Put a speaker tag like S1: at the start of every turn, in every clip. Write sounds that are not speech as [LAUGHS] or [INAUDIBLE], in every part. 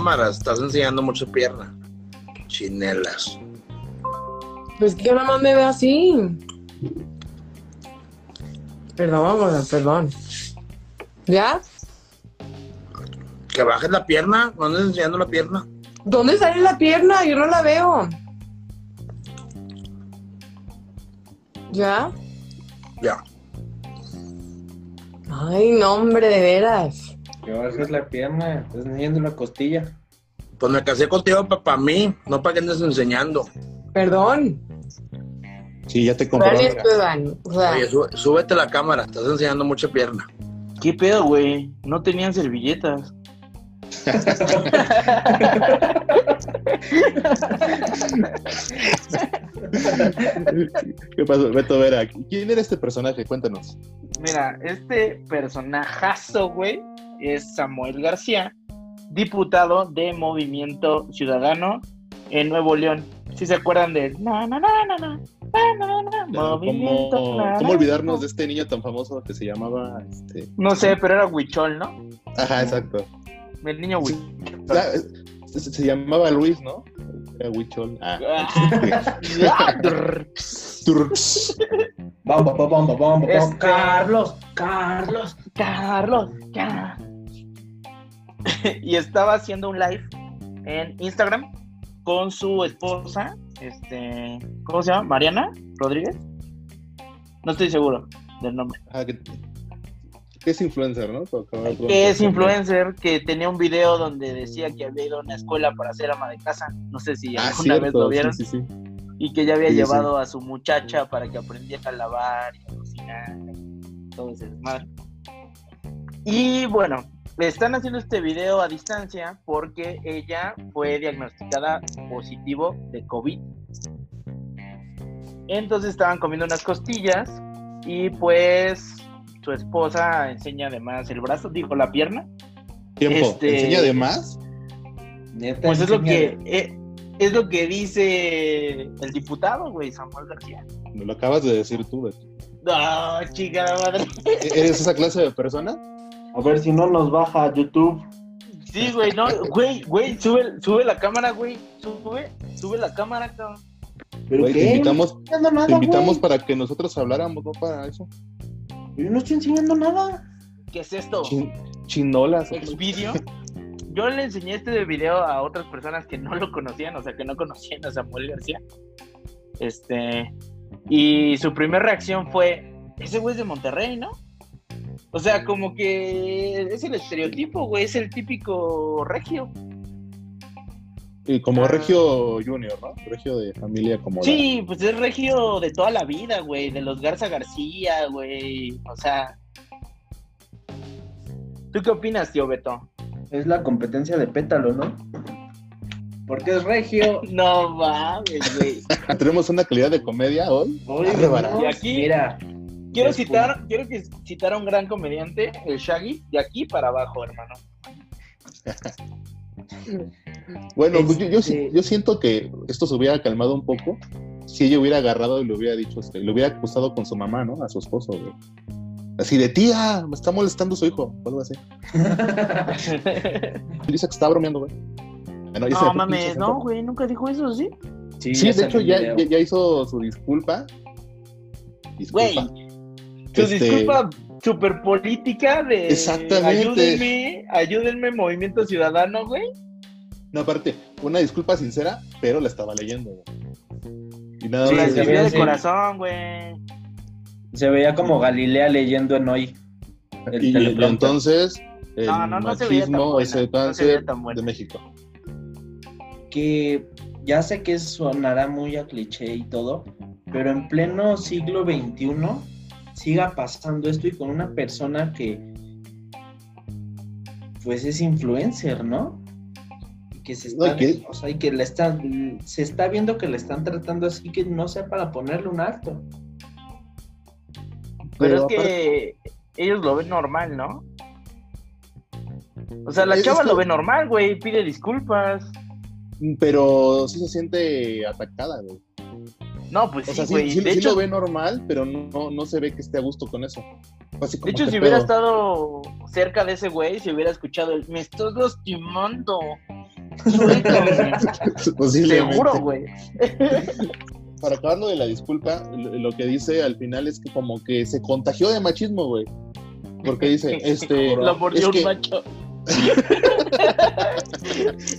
S1: cámara, estás enseñando mucha pierna. Chinelas.
S2: Pues que nada más me ve así. Perdón, perdón. ¿Ya?
S1: Que bajes la pierna, no andes enseñando la pierna.
S2: ¿Dónde sale la pierna? Yo no la veo. ¿Ya?
S1: Ya.
S2: Ay, no, hombre, de veras.
S3: Que bajes la pierna, estás enseñando la costilla.
S1: Pues me casé contigo para mí, no para que andes enseñando.
S2: Perdón.
S4: Sí, ya te.
S2: O sea,
S1: Oye, sú- súbete la cámara, estás enseñando mucha pierna.
S5: ¿Qué pedo, güey? No tenían servilletas. [LAUGHS]
S4: ¿Qué pasó? Beto Vera, ¿quién era este personaje? Cuéntanos.
S5: Mira, este personajazo, güey, es Samuel García, diputado de Movimiento Ciudadano en Nuevo León. Si se acuerdan de na, na, na, na, na, na, na, movimiento,
S4: ¿Cómo, ¿Cómo olvidarnos de este niño tan famoso que se llamaba. Este,
S5: no sé, pero era Huichol, ¿no?
S4: Ajá, exacto.
S5: El niño Huichol.
S4: Se, llamaba Luis, ¿no? Era Huichol. Ah. [LAUGHS]
S3: es
S5: este-
S3: Carlos, Carlos,
S5: Carlos, Carlos. [LAUGHS] y estaba haciendo un live en Instagram con su esposa, este, ¿cómo se llama? Mariana Rodríguez. No estoy seguro del nombre.
S4: Ah, que, que es influencer, ¿no?
S5: Que es influencer, que tenía un video donde decía que había ido a una escuela para ser ama de casa. No sé si
S4: Ah,
S5: alguna vez lo vieron.
S4: Sí, sí, sí.
S5: Y que ya había llevado a su muchacha para que aprendiera a lavar y a cocinar. y Todo ese desmadre. Y bueno, están haciendo este video a distancia porque ella fue diagnosticada positivo de COVID. Entonces estaban comiendo unas costillas y pues su esposa enseña además el brazo, digo la pierna.
S4: Tiempo.
S5: Este-
S4: ¿Enseña de más?
S3: Neta,
S5: Pues es lo que eh, es lo que dice el diputado, güey, Samuel García.
S4: Me lo acabas de decir tú, Beto.
S5: No, chica la madre.
S4: ¿Eres esa clase de persona?
S3: A ver si no nos baja YouTube.
S5: Sí, güey, no, güey, güey, sube, sube la cámara, güey. Sube, sube la cámara, cabrón.
S3: ¿Pero
S4: Güey,
S3: qué?
S4: te invitamos,
S3: No estoy enseñando nada,
S4: te invitamos
S3: güey.
S4: para que nosotros habláramos, no para eso.
S3: Yo no estoy enseñando nada.
S5: ¿Qué es esto?
S4: Chin- chinolas.
S5: ¿Exvideo? Yo le enseñé este video a otras personas que no lo conocían, o sea, que no conocían a Samuel García. Este. Y su primera reacción fue: Ese güey es de Monterrey, ¿no? O sea, como que es el estereotipo, güey, es el típico regio.
S4: Y como
S5: Ah.
S4: Regio Junior, ¿no? Regio de familia como
S5: Sí, pues es regio de toda la vida, güey, de los Garza García, güey. O sea. ¿Tú qué opinas, tío Beto?
S3: Es la competencia de pétalo, ¿no? Porque es regio. [LAUGHS]
S5: No mames, güey. [LAUGHS]
S4: Tenemos una calidad de comedia hoy.
S3: Vamos,
S5: Y aquí-
S3: Mira,
S5: Quiero citar, quiero que citar a un gran comediante, el Shaggy, de aquí para abajo, hermano. [LAUGHS]
S4: Bueno, pues yo, yo,
S3: Este-
S4: yo siento que esto se hubiera calmado un poco si ella hubiera agarrado y le hubiera dicho, este, le hubiera acusado con su mamá, ¿no? A su esposo, güey. Así de tía, me está molestando su hijo, o algo así. [LAUGHS] Dice que está bromeando, güey. No,
S5: mames, no, güey, nunca dijo eso, ¿sí?
S4: Sí, de hecho ya, ya, ya hizo su disculpa.
S5: Güey,
S4: Disculpa.
S5: Su
S4: Este,
S5: disculpa súper política de...
S4: Exactamente.
S5: Ayúdenme, ayúdenme, Movimiento Ciudadano, güey.
S4: No, aparte, una disculpa sincera, pero la estaba leyendo, güey. Y nada
S3: Sí,
S4: más.
S3: se
S5: escribió
S3: ve
S5: de corazón, güey.
S3: Se veía como Galilea leyendo en hoy. el
S4: Y, y entonces, el
S5: No, no, no veía
S4: machismo es el
S5: veía
S4: cáncer de México.
S3: que ya sé que sonará muy a cliché y todo, pero en pleno siglo XXI siga pasando esto y con una persona que pues es influencer, ¿no? Y que se está,
S4: No, y que-
S3: o sea, y que le están, se está viendo que le están tratando así que no sé para ponerle un alto.
S5: Pero, es
S4: aparte-
S5: que ellos lo ven normal, ¿no? O sea, la
S4: Es
S5: chava
S4: que-
S5: lo ve normal, güey, pide disculpas.
S4: Pero sí se siente atacada, güey.
S5: No, pues
S4: O sea,
S5: sí,
S4: sí,
S5: güey.
S4: sí-
S5: de
S4: sí
S5: hecho,
S4: lo ve normal, pero no, no se ve que esté a gusto con eso.
S5: De hecho,
S4: ¿qué
S5: si hubiera
S4: pedo?
S5: estado cerca de ese güey, si hubiera escuchado el me estás lastimando. [LAUGHS] Seguro, güey. [LAUGHS]
S4: Para acabarlo de la disculpa, lo lo que dice al final es que como que se contagió de machismo, güey. Porque dice, [LAUGHS] este...
S5: Lo mordió
S4: es
S5: un
S4: que-
S5: macho.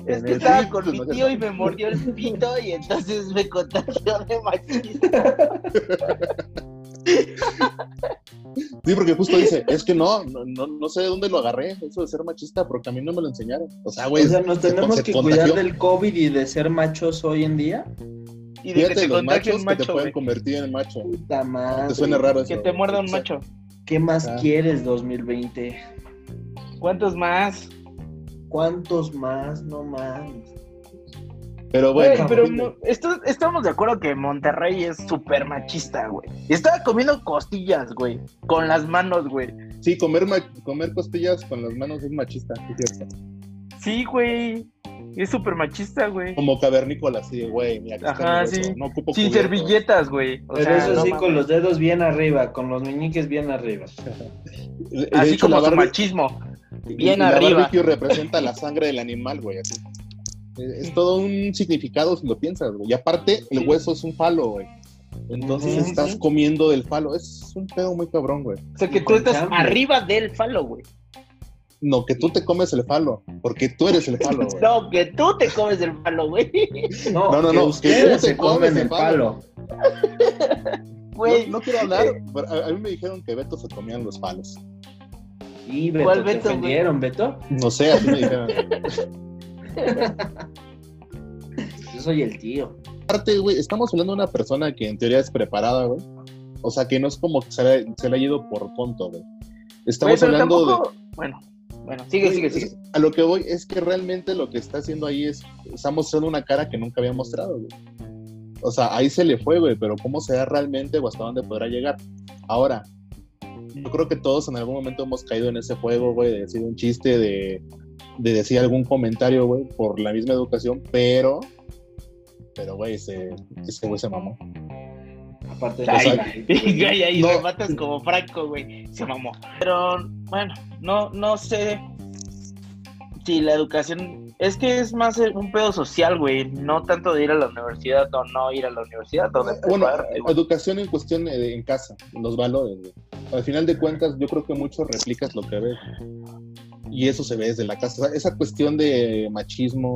S5: Es que estaba con mi tío y me mordió el pito y entonces me contagió de machismo.
S4: Sí, porque justo dice, es que no, no, no, no sé de dónde lo agarré, eso de ser machista, porque a mí no me lo enseñaron. O sea, güey,
S3: o sea, nos tenemos
S4: se
S3: que cuidar del COVID y de ser machos hoy en día.
S5: Y de que
S4: Fíjate,
S5: te
S4: los machos
S5: un
S4: que te
S5: macho,
S4: pueden convertir en macho.
S3: Puta madre.
S4: Te suena raro eso.
S5: Que te muerda un macho.
S3: ¿Qué más
S4: Ah.
S3: quieres 2020?
S5: ¿Cuántos más?
S3: ¿Cuántos más? No mames.
S4: Pero
S5: Güey,
S4: bueno,
S5: pero esto- estamos de acuerdo que Monterrey es súper machista, güey. Estaba comiendo costillas, güey. Con las manos, güey.
S4: sí, comer, comer costillas con las manos es machista, sí, es cierto.
S5: Sí, güey. Es súper machista, güey.
S4: Como cavernícola, de, güey, mira,
S5: Ajá, sí.
S4: no ocupo
S5: Sin
S4: cubiertos.
S5: servilletas, güey. O
S3: Pero
S5: sea,
S3: eso
S5: no
S3: sí,
S5: mames.
S3: con los dedos bien arriba, con los meñiques bien arriba.
S4: De- [LAUGHS] de
S5: Así
S4: hecho,
S5: como su
S4: barbe-
S5: machismo.
S4: Y-
S5: bien
S4: y la
S5: arriba.
S4: barbecue representa la [LAUGHS] sangre del animal, güey, así. Es es todo un significado si lo piensas, güey. Y aparte, el hueso es un falo, güey. Entonces estás comiendo del falo. Es un pedo muy cabrón, güey.
S5: O sea, que tú estás arriba del falo, güey.
S4: No, que tú te comes el falo, porque tú eres el falo, güey. [LAUGHS]
S5: No, que tú te comes el falo, güey. [LAUGHS]
S3: No,
S4: No, no,
S3: que
S4: no, que tú
S3: se comen
S4: comes
S3: el.
S5: Güey.
S4: No, no quiero hablar, pero a, a mí me dijeron que Beto se comían los palos.
S3: Y Beto,
S5: ¿Cuál
S3: ¿te
S5: Beto, güey?
S3: Beto?
S4: No sé, así me dijeron.
S3: Yo soy el tío.
S4: Aparte, güey, estamos hablando de una persona que en teoría es preparada, güey. O sea, que no es como que se le, se le ha ido por tonto, güey. Estamos hablando
S5: tampoco- Bueno, bueno, sigue,
S4: de...
S5: sigue, sigue.
S4: A lo que voy es que realmente lo que está haciendo ahí es... Está mostrando una cara que nunca había mostrado, güey. O sea, ahí se le fue, güey, pero ¿cómo será realmente o hasta dónde podrá llegar? Ahora, yo creo que todos en algún momento hemos caído en ese juego, güey, de decir un chiste, de, de decir algún comentario, güey, por la misma educación, pero... Pero, güey, ese, ese güey se mamó.
S3: Aparte de
S5: Ay,
S3: la-
S5: Y ahí,
S4: No.
S5: rematas como Franco, güey. Se mamó. Pero, bueno, no, no sé si la educación. Es que es más eh, un pedo social, güey. No tanto de ir a la universidad o no ir a la universidad. O de
S4: Bueno,
S5: prepararte, güey.
S4: educación en cuestión de, en casa, los valores. güey. Al final de cuentas, yo creo que mucho replicas lo que ves. Y eso se ve desde la casa. O sea, esa cuestión de machismo,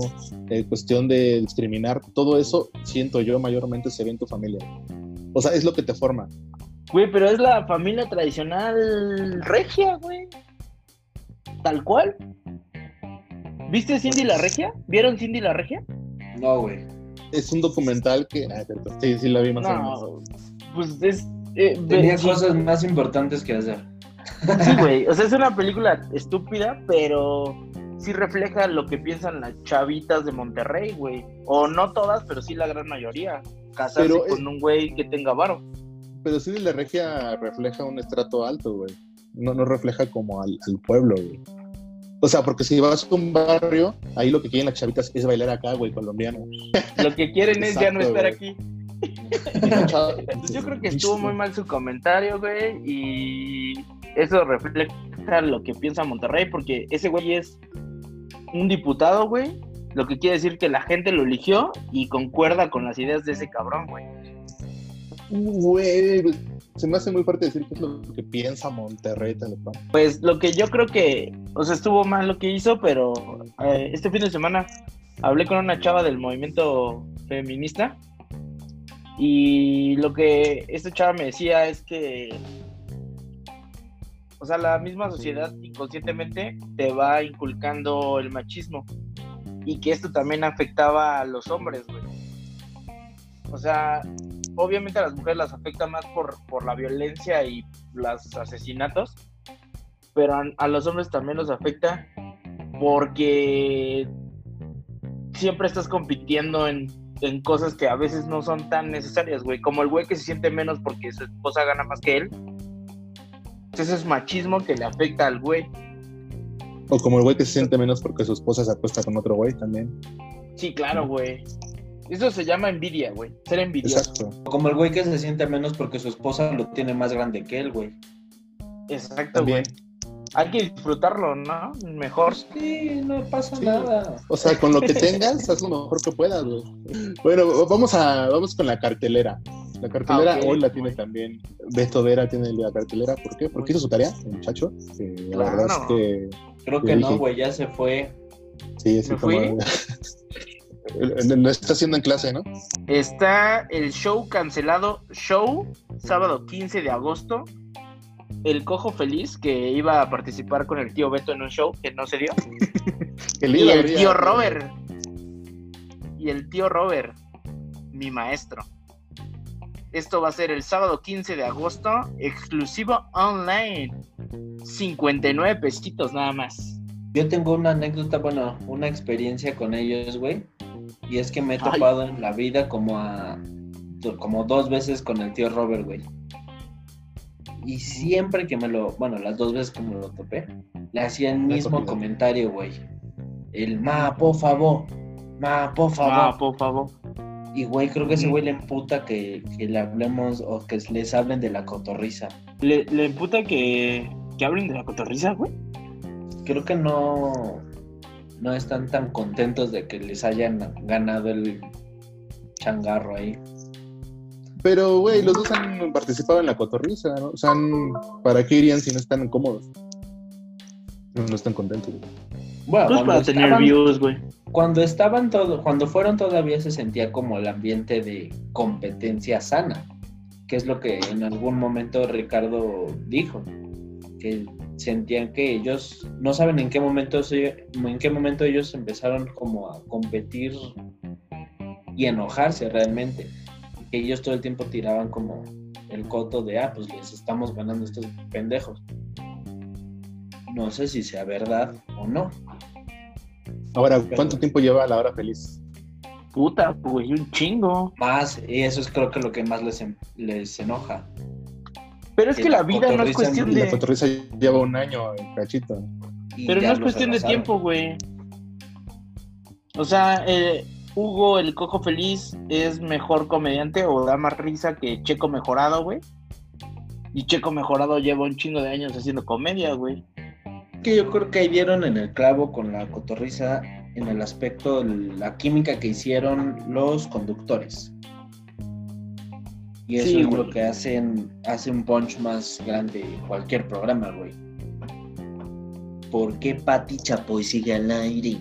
S4: eh, cuestión de discriminar, todo eso, siento yo, mayormente se ve en tu familia. O sea, es lo que te forma.
S5: Güey, pero es la familia tradicional regia, güey. Tal cual. ¿Viste Cindy la regia? ¿Vieron Cindy la regia?
S3: No, güey.
S4: Es un documental que. Ah, sí, sí, la vi más o menos.
S5: No, pues es. eh,
S3: Tenía
S5: ve- sí,
S3: cosas más importantes que hacer.
S5: Sí, [LAUGHS] güey. O sea, es una película estúpida, pero sí refleja lo que piensan las chavitas de Monterrey, güey. O no todas, pero sí la gran mayoría. Casarse
S4: Pero,
S5: con un güey que tenga varo.
S4: Pero sí, la regia refleja un estrato alto, güey. No, no refleja como al, al pueblo, güey. O sea, porque si vas a un barrio, ahí lo que quieren las chavitas es bailar acá, güey, colombiano.
S5: Lo que quieren es ya no estar
S4: güey.
S5: aquí. Yo creo que estuvo muy mal su comentario, güey, y eso refleja lo que piensa Monterrey, porque ese güey es un diputado, güey, lo que quiere decir que la gente lo eligió y concuerda con las ideas de ese cabrón, güey.
S4: Güey, se me hace muy fuerte decir que es lo que piensa Monterrey, Telecom.
S5: Pues lo que yo creo que, o sea, estuvo mal lo que hizo, pero eh, este fin de semana hablé con una chava del movimiento feminista y lo que esta chava me decía es que, o sea, la misma sociedad inconscientemente te va inculcando el machismo y que esto también afectaba a los hombres, güey. O sea, obviamente a las mujeres las afecta más por, por la violencia y los asesinatos, pero a, a los hombres también los afecta porque siempre estás compitiendo en, en cosas que a veces no son tan necesarias, güey. Como el güey que se siente menos porque su esposa gana más que él. Ese es machismo que le afecta al güey.
S4: O como el güey que se siente menos porque su esposa se acuesta con otro güey también.
S5: Sí, claro, güey. Eso se llama envidia, güey. Ser envidioso.
S4: Exacto.
S3: Como el güey que se siente menos porque su esposa lo tiene más grande que él, güey.
S5: Exacto, güey. Hay que disfrutarlo, ¿no? Mejor.
S3: Sí, no pasa
S6: Sí.
S3: nada.
S6: O sea, con lo que tengas, haz lo mejor que puedas, güey. Bueno, vamos a, vamos con la cartelera. La cartelera
S5: Ah,
S6: hoy la tiene también. Beto Vera tiene la cartelera. ¿Por qué? Porque hizo su tarea, el muchacho. La verdad es que
S3: Creo que no, güey, ya se fue.
S6: sí, sí,
S5: ¿Me
S6: como.
S5: fui? [LAUGHS]
S6: Lo está haciendo en clase, ¿no?
S5: Está el show cancelado. Show, sábado 15 de agosto. El Cojo Feliz, que iba a participar con el tío Beto en un show que no se dio. [LAUGHS]
S6: Que
S5: Y el tío Robert. Y el tío Robert, mi maestro. Esto va a ser el sábado 15 de agosto, exclusivo online. 59 pesitos nada más.
S3: Yo tengo una anécdota, bueno, una experiencia con ellos, güey. Y es que me he
S5: Ay.
S3: topado en la vida como a como dos veces con el tío Robert, güey. Y siempre que me lo, bueno, las dos veces que me lo topé, le hacía el mismo comentario, güey. El ma, por favor, ma, por favor.
S5: Ah, por favor.
S3: Y, güey, creo que ese güey le emputa que, que le hablemos o que les hablen de la cotorriza.
S5: ¿Le, le imputa que, que hablen de la cotorriza, güey?
S3: Creo que no, no están tan contentos de que les hayan ganado el changarro ahí.
S6: Pero, güey, los dos han participado en la cotorriza, ¿no? O sea, ¿para qué irían si no están cómodos? No, no están contentos. güey.
S3: Bueno,
S5: Pues
S3: cuando
S5: para tener
S3: estaban-
S5: views, güey.
S3: Cuando estaban todo, cuando fueron todavía se sentía como el ambiente de competencia sana, que es lo que en algún momento Ricardo dijo, que sentían que ellos no saben en qué momento en qué momento ellos empezaron como a competir y enojarse realmente, que ellos todo el tiempo tiraban como el coto de ah pues les estamos ganando estos pendejos. No sé si sea verdad o no.
S6: Ahora, ¿cuánto tiempo lleva la hora feliz?
S5: Puta, güey, un chingo.
S3: Más, y eso es creo que lo que más les, les enoja.
S5: Pero es
S3: Que
S5: que
S3: la
S5: vida no es cuestión
S6: Y la
S5: de.
S6: cotorriza lleva un año cachito.
S5: Pero no es cuestión de tiempo, güey. O sea, eh, Hugo el Cojo Feliz es mejor comediante o da más risa que Checo Mejorado, güey. Y Checo Mejorado lleva un chingo de años haciendo comedia, güey.
S3: Que yo creo que ahí dieron en el clavo con la cotorriza en el aspecto de la química que hicieron los conductores. Y eso
S5: Sí,
S3: es
S5: güey.
S3: lo que hacen, hace un punch más grande cualquier programa, güey. ¿Por qué Pati Chapoy sigue al aire?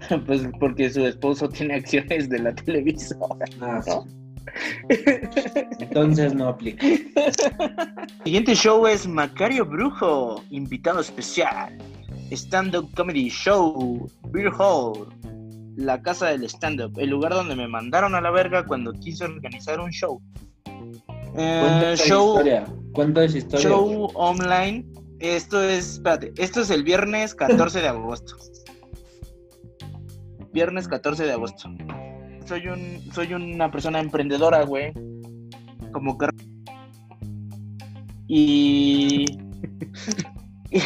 S3: [LAUGHS]
S5: Pues porque su esposo tiene acciones de la televisora.
S3: Ah,
S5: ¿No?
S3: Entonces no aplica. [LAUGHS]
S5: Siguiente show es Macario Brujo, invitado especial. Stand-up comedy show, Beer Hall, la casa del stand-up, el lugar donde me mandaron a la verga cuando quise organizar un show. Eh,
S3: Cuenta esa
S5: show,
S3: historia. Cuenta esa historia.
S5: show online. Esto es, espérate, esto es el viernes 14 de agosto. Viernes 14 de agosto. Soy un, soy una persona emprendedora, güey. Como que y [LAUGHS]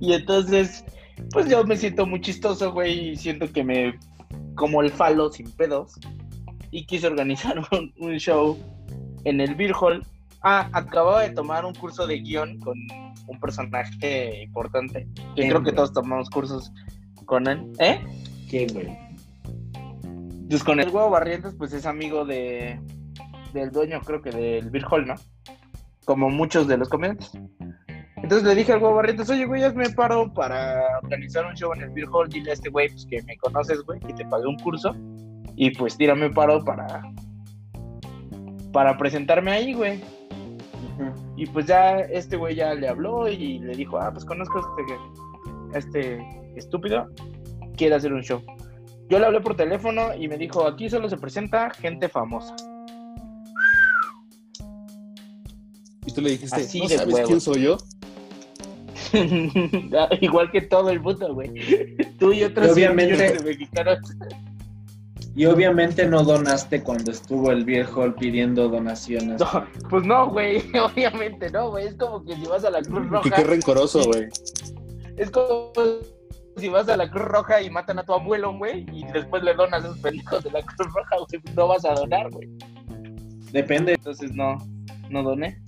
S5: y entonces pues yo me siento muy chistoso, güey, y siento que me como el falo sin pedos y quise organizar [LAUGHS] un, un show en el Beer Hall. Ah, acababa de tomar un curso de guion con un personaje importante, que
S3: ¿Quién,
S5: creo que todos tomamos cursos con él. ¿Eh?
S3: ¿Quién, güey?
S5: Pues con el huevo Barrientos, pues es amigo de del dueño, creo que del Beer Hall, ¿no? Como muchos de los comediantes. Entonces le dije al huevo Barrientos, oye, güey, hazme paro para organizar un show en el Beer Hall. Dile a este güey pues, que me conoces, güey, que te pagué un curso. Y pues tírame paro para, para presentarme ahí, güey. Y pues ya este güey ya le habló y le dijo, ah, pues conozco a este, a este estúpido, quiere hacer un show. Yo le hablé por teléfono y me dijo, aquí solo se presenta gente famosa.
S6: Y tú le dijiste,
S5: Así
S6: ¿no sabes quién soy yo? [LAUGHS]
S5: Igual que todo el mundo, güey. Tú y otros
S3: Y
S5: 100
S3: obviamente-
S5: mexicanos.
S3: Y obviamente no donaste cuando estuvo el Beer Hall pidiendo donaciones.
S5: No, pues no, güey, [LAUGHS] obviamente no, güey. Es como que si vas a la Cruz Roja,
S6: qué rencoroso, güey.
S5: es como si vas a la Cruz Roja y matan a tu abuelo, güey, y después le donas a esos pendejos de la Cruz Roja, güey, no vas a donar, güey.
S3: Depende.
S5: Entonces no, no doné.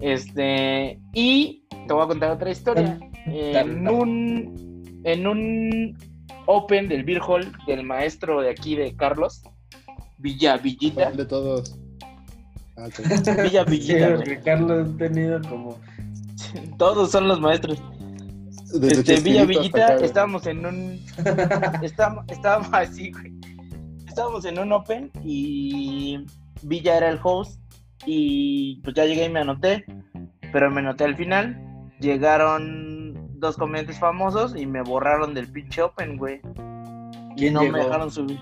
S5: Este, y te voy a contar otra historia. En un, en un Open del Beer Hall del maestro de aquí de Carlos, Villa Villita.
S6: ¿Cuál de todos? Ah. [LAUGHS]
S5: Villa
S3: Sí,
S5: Villita,
S3: porque Carlos ha tenido como. [LAUGHS]
S5: Todos son los maestros.
S6: Desde
S5: Este, Villa Villita, estábamos en un. [LAUGHS] Estábamos, estábamos así, güey. Estábamos en un Open y Villa era el host. Y pues ya llegué y me anoté. Pero me anoté al final. Llegaron dos comediantes famosos y me borraron del pinche Open, güey. Y
S3: ¿Quién
S5: no
S3: llegó?
S5: me dejaron subir.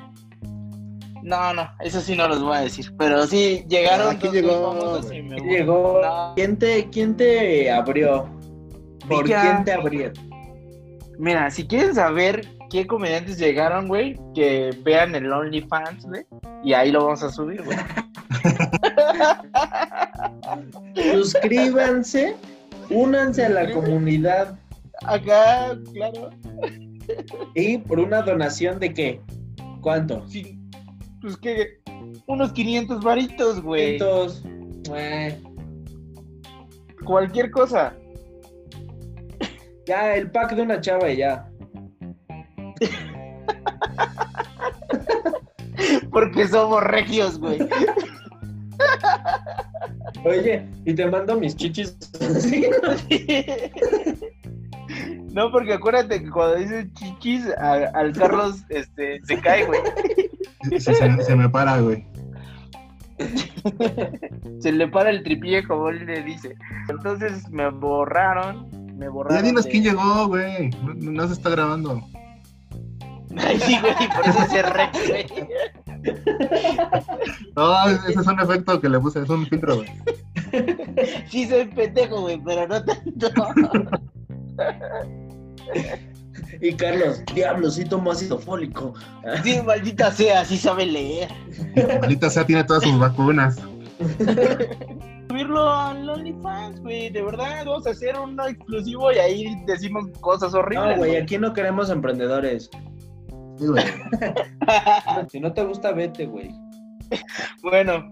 S5: No, no, eso sí no los voy a decir. Pero sí, llegaron
S6: Ah, ¿quién
S5: dos,
S6: llegó,
S5: dos famosos
S6: güey?
S5: y me
S3: ¿Quién llegó?
S5: No.
S3: ¿Quién te, quién te abrió? ¿Por quién te abrió?
S5: Mira, si quieren saber qué comediantes llegaron, güey, que vean el OnlyFans, güey, y ahí lo vamos a subir, güey. [LAUGHS]
S3: Suscríbanse, únanse a la comunidad
S5: Acá, claro,
S3: y por una donación de qué? ¿Cuánto?
S5: sí, pues que unos 500 varitos, güey.
S3: Cientos. Eh,
S5: Cualquier cosa.
S3: ya, el pack de una chava y ya. [LAUGHS]
S5: Porque somos regios, güey. [LAUGHS]
S3: Oye, y te mando mis chichis. [LAUGHS]
S5: No, porque acuérdate que cuando dices chichis, a- al Carlos este, se cae, güey.
S4: Se, se me para, güey.
S5: Se le para el tripié, como él le dice. Entonces me borraron. Me borraron.
S4: Ya dinos
S5: de-
S4: quién llegó, güey. No, no se está grabando.
S5: Ay, sí, güey, por eso se re, güey. [LAUGHS]
S4: No, ese es un efecto que le puse, es un filtro, güey. [LAUGHS]
S5: Sí soy pendejo, güey, pero no tanto. [LAUGHS]
S3: Y Carlos, diablo, sí tomo ácido fólico.
S5: Sí, maldita sea, sí sabe leer.
S4: Maldita sea, tiene todas sus vacunas.
S5: Subirlo al OnlyFans, güey, de verdad, vamos a hacer uno exclusivo y ahí decimos cosas horribles.
S3: No, güey, aquí no queremos emprendedores. [LAUGHS] Si no te gusta, vete, güey.
S5: Bueno,